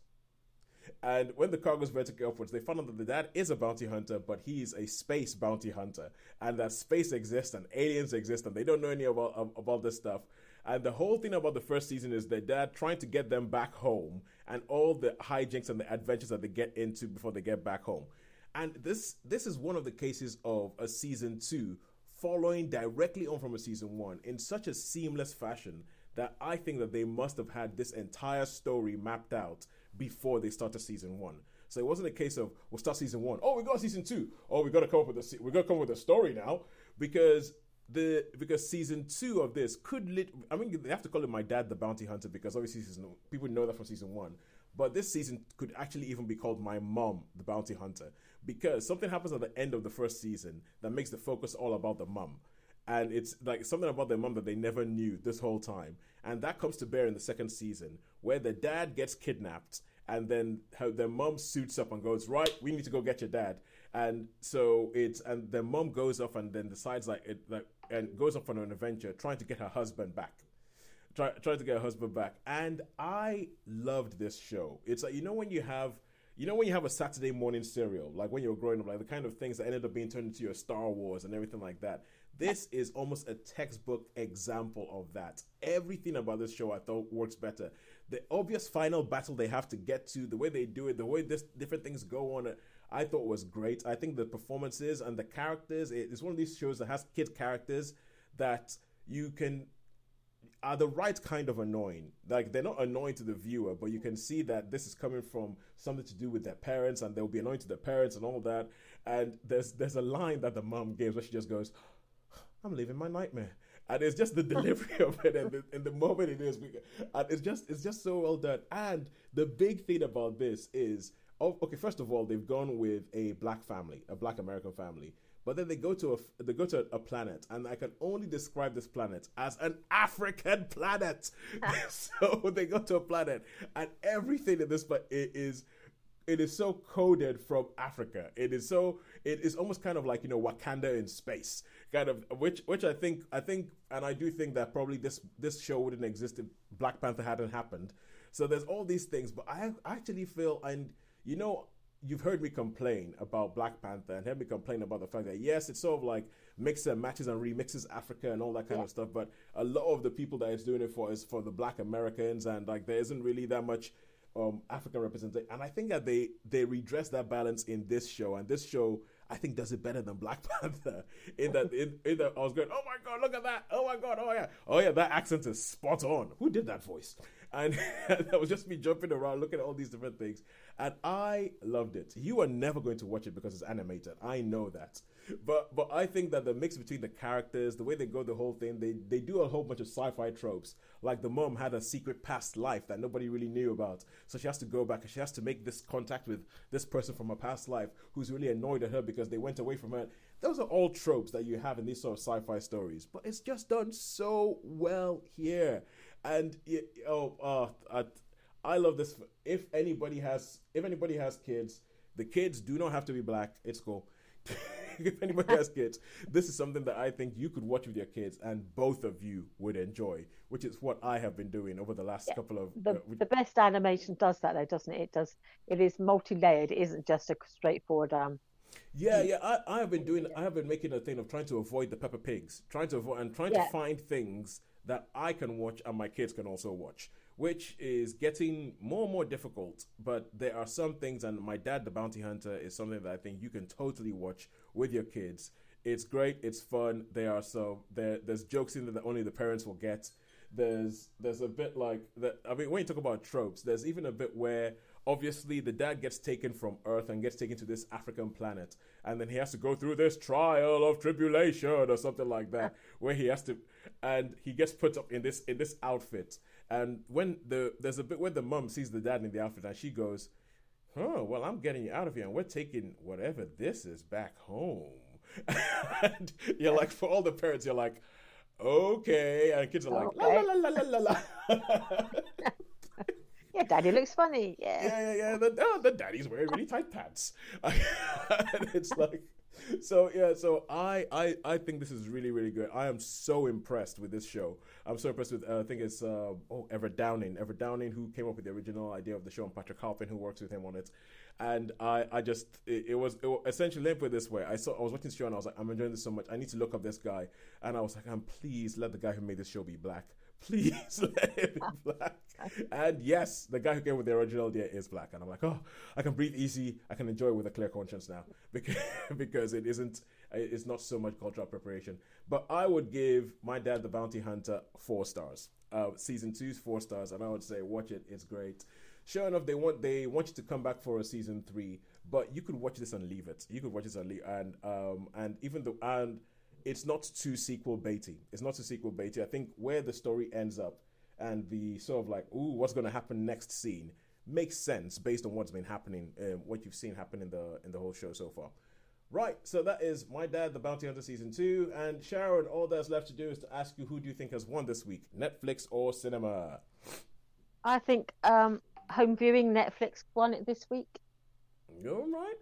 And when the car goes vertically upwards, they found out that the dad is a bounty hunter, but he's a space bounty hunter, and that space exists and aliens exist, and they don't know any about about this stuff. And the whole thing about the first season is their dad trying to get them back home, and all the hijinks and the adventures that they get into before they get back home. And this this is one of the cases of a season two following directly on from a season one in such a seamless fashion that I think that they must have had this entire story mapped out before they started season one. So it wasn't a case of we'll start season one. Oh, we got season two. Oh, we got to come up with a we got to come up with a story now because the because season two of this could lit. I mean, they have to call it my dad the bounty hunter because obviously season people know that from season one. But this season could actually even be called My Mom, the Bounty Hunter, because something happens at the end of the first season that makes the focus all about the mom. And it's like something about their mom that they never knew this whole time. And that comes to bear in the second season, where the dad gets kidnapped and then her, their mom suits up and goes, Right, we need to go get your dad. And so it's and the mom goes off and then decides like it like and goes off on an adventure trying to get her husband back try, trying to get her husband back. And I loved this show. It's like you know when you have you know when you have a Saturday morning serial, like when you're growing up, like the kind of things that ended up being turned into your Star Wars and everything like that. This is almost a textbook example of that. Everything about this show I thought works better. The obvious final battle they have to get to, the way they do it, the way this different things go on, I thought was great. I think the performances and the characters, it's one of these shows that has kid characters that you can are the right kind of annoying. Like they're not annoying to the viewer, but you can see that this is coming from something to do with their parents, and they'll be annoying to their parents and all that. And there's there's a line that the mom gives where she just goes, "I'm living my nightmare," and it's just the delivery of it and the, and the moment it is, and it's just it's just so well done. And the big thing about this is, oh, okay, first of all, they've gone with a black family, a black American family but then they go to a they go to a, planet, and I can only describe this planet as an African planet. so they go to a planet, and everything in this but it is it is so coded from Africa. It is so it is almost kind of like you know Wakanda in space, kind of which which I think I think and I do think that probably this this show wouldn't exist if Black Panther hadn't happened. So there's all these things, but I actually feel and you know you've heard me complain about Black Panther and heard me complain about the fact that yes, it's sort of like mixes and matches and remixes Africa and all that kind yeah. of stuff, but a lot of the people that it's doing it for is for the Black Americans, and like there isn't really that much um, African representation. And I think that they they redress that balance in this show, and this show I think does it better than Black Panther. In that, in, in that, I was going, oh my god, look at that! Oh my god, oh yeah, oh yeah, that accent is spot on. Who did that voice? And that was just me jumping around, looking at all these different things, and I loved it. You are never going to watch it because it's animated. I know that, but but I think that the mix between the characters, the way they go, the whole thing, they they do a whole bunch of sci-fi tropes. Like the mom had a secret past life that nobody really knew about, so she has to go back and she has to make this contact with this person from her past life who's really annoyed at her because they went away from her. Those are all tropes that you have in these sort of sci-fi stories, but it's just done so well here. And oh, uh, I, I love this. If anybody has, if anybody has kids, the kids do not have to be black. It's cool. if anybody has kids, this is something that I think you could watch with your kids, and both of you would enjoy. Which is what I have been doing over the last yeah, couple of. The, uh, the best animation does that, though, doesn't it? It does. It is multi-layered. It isn't just a straightforward um, yeah, yeah. I, I have been doing. I have been making a thing of trying to avoid the Peppa Pigs, trying to avoid and trying yeah. to find things that I can watch and my kids can also watch, which is getting more and more difficult. But there are some things, and my dad, the bounty hunter, is something that I think you can totally watch with your kids. It's great, it's fun. There are so there there's jokes in there that only the parents will get. There's there's a bit like that. I mean, when you talk about tropes, there's even a bit where obviously the dad gets taken from Earth and gets taken to this African planet, and then he has to go through this trial of tribulation or something like that, where he has to, and he gets put up in this in this outfit. And when the there's a bit where the mom sees the dad in the outfit, and she goes, "Oh, well, I'm getting you out of here, and we're taking whatever this is back home." and you're like, for all the parents, you're like, "Okay," and kids are like, "La la la la la la." la. Yeah, Daddy looks funny. Yeah. yeah, yeah, yeah. The, oh, the daddy's wearing really tight pants. and it's like, so yeah. So I, I, I think this is really, really good. I am so impressed with this show. I'm so impressed with. Uh, I think it's uh, oh Everett Downing, Everett Downing, who came up with the original idea of the show, and Patrick Halpin, who works with him on it. And I, I just, it, it was it, essentially let put it this way. I saw, I was watching the show, and I was like, I'm enjoying this so much. I need to look up this guy. And I was like, I'm please let the guy who made this show be black. Please let him be black. And yes, the guy who came with the original idea is black. And I'm like, oh, I can breathe easy. I can enjoy it with a clear conscience now because because it isn't. It's not so much cultural preparation. But I would give my dad, the bounty hunter, four stars. Uh, season two's four stars, and I would say watch it. It's great. Sure enough, they want they want you to come back for a season three, but you could watch this and leave it. You could watch this and leave, and um and even though and it's not too sequel baity. It's not too sequel baity. I think where the story ends up and the sort of like, ooh, what's going to happen next scene makes sense based on what's been happening, um, what you've seen happen in the in the whole show so far. Right, so that is My Dad, The Bounty Hunter Season 2. And Sharon, all that's left to do is to ask you who do you think has won this week, Netflix or cinema? I think um, home viewing Netflix won it this week. All right.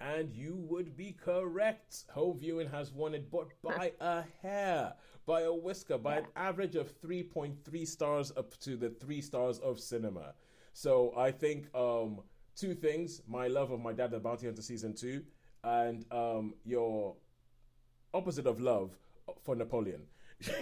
And you would be correct. Home viewing has won it, but by a hair, by a whisker, by an average of 3.3 stars up to the three stars of cinema. So I think um, two things my love of My Dad, the Bounty Hunter Season 2, and um, your opposite of love for Napoleon.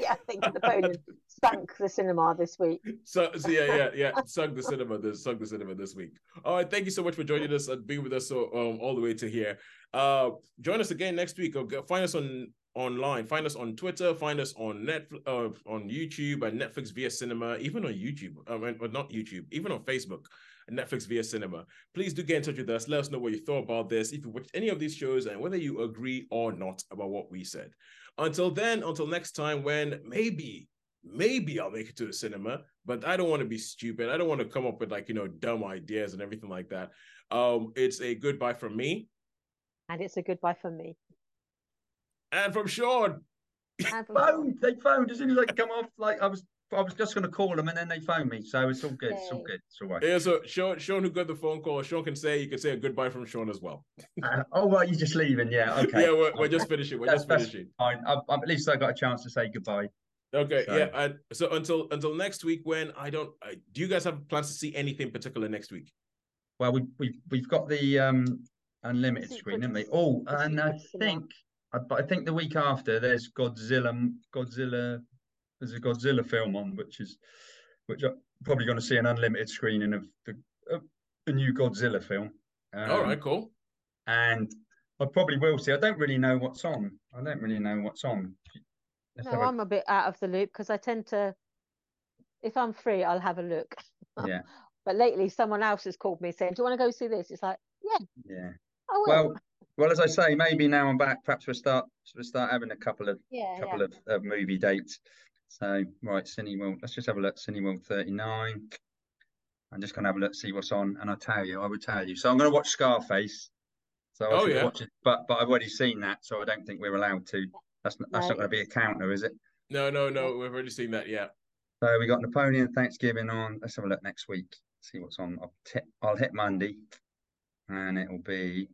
Yeah, I think the Napoleon sunk the cinema this week. So, so yeah, yeah, yeah. Sunk the cinema this sunk the cinema this week. All right, thank you so much for joining us and being with us so um all the way to here. Uh join us again next week. Find us on online. Find us on Twitter. Find us on Netflix, uh, on YouTube and Netflix via Cinema. Even on YouTube, um, and- or not YouTube. Even on Facebook. Netflix via cinema. Please do get in touch with us. Let us know what you thought about this. If you watched any of these shows and whether you agree or not about what we said. Until then, until next time, when maybe maybe I'll make it to the cinema, but I don't want to be stupid. I don't want to come up with like, you know, dumb ideas and everything like that. Um, it's a goodbye from me And it's a goodbye from me. and from Shaun. And from Phoned. They phoned as soon as I come off. Like I was, I was just going to call them, and then they phoned me. So it's all good. It's all good. It's all right. Yeah, so Shaun, Shaun who got the phone call, Shaun can say, you can say a goodbye from Shaun as well. Uh, oh, well, you're just leaving. Yeah. Okay. Yeah, we're, we're just finishing. We're That's- just that's finishing. fine. I, I, at least I got a chance to say goodbye. Okay, So- yeah. And so until until next week, when I don't, I, do you guys have plans to see anything particular next week? Well, we we we've got the um unlimited Secret screen, haven't we? Oh, and I think, I, I think the week after there's Godzilla. Godzilla. There's a Godzilla film on, which is which I'm probably going to see an unlimited screening of the of the new Godzilla film. All Um, right, cool. and I probably will see. I don't really know what's on. I don't really know what's on. Let's No, have a- I'm a bit out of the loop because I tend to, if I'm free, I'll have a look. yeah, But lately, someone else has called me saying, "Do you want to go see this?" It's like, yeah, yeah. I will. Well, well, as I say, maybe now I'm back. Perhaps we'll start we'll start having a couple of yeah, couple yeah. of, of movie dates. So right, Cineworld. Let's just have a look. Cineworld 39. I'm just gonna have a look, see what's on, and I tell you, I would tell you. So I'm gonna watch Scarface. So I Oh, yeah. watch it, but but I've already seen that, so I don't think we're allowed to. That's not, that's No, not going to be a counter, is it? No, no, no. We've already seen that. Yeah. So we got Napoleon Thanksgiving on. Let's have a look next week. See what's on. I'll, t- I'll hit Monday, and it'll be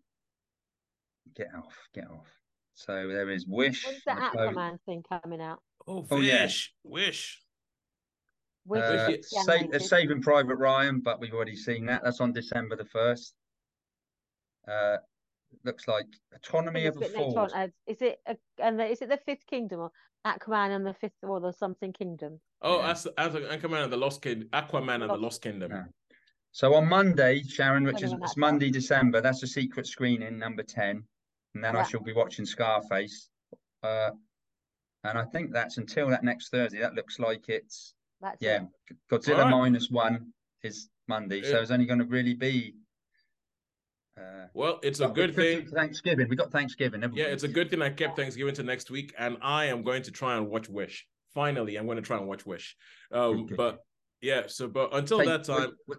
get off, get off. So there is Wish. When's the Napoleon- Aquaman thing coming out? Oh, Oh, yeah. wish, wish. Wish Uh, is Sa- uh, Saving Private Ryan, but we've already seen that. That's on December the first. Uh, looks like Autonomy of it's a a on. Uh, is it a, and the, is it the Fifth Kingdom or Aquaman and the Fifth or the something Kingdom? Oh, Yeah. as as Anchorman and the Lost Kingdom, Aquaman and the Lost- Lost Kingdom. Yeah. So on Monday, Sharon, which is it's Monday, December, that's a secret screening, number 10. And then I shall be watching Scarface. Uh, and I think that's until that next Thursday. That looks like it's, That's yeah, it. Godzilla Alright. minus one is Monday, Yeah. so it's only going to really be. Uh, Well, it's a good we could do thing. Thanksgiving. We got Thanksgiving. haven't Yeah, we? it's a good thing I kept Thanksgiving to next week, and I am going to try and watch Wish. Finally, I'm going to try and watch Wish. Um, Good, good, but yeah, so but until Take- that time, Will,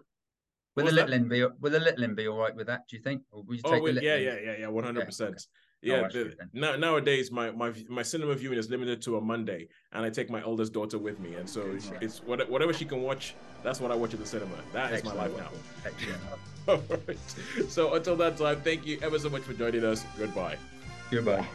will What's the little in be will the little in be all right with that? Do you think? Or will you oh take wait, the yeah, little yeah, yeah, yeah, one hundred percent. Yeah, the- nowadays my my my cinema viewing is limited to a Monday, and I take my oldest daughter with me, and so it's, it's what, whatever she can watch. That's what I watch at the cinema. That is my life now. Excellent. All right. So until that time, thank you ever so much for joining us. Goodbye. Goodbye.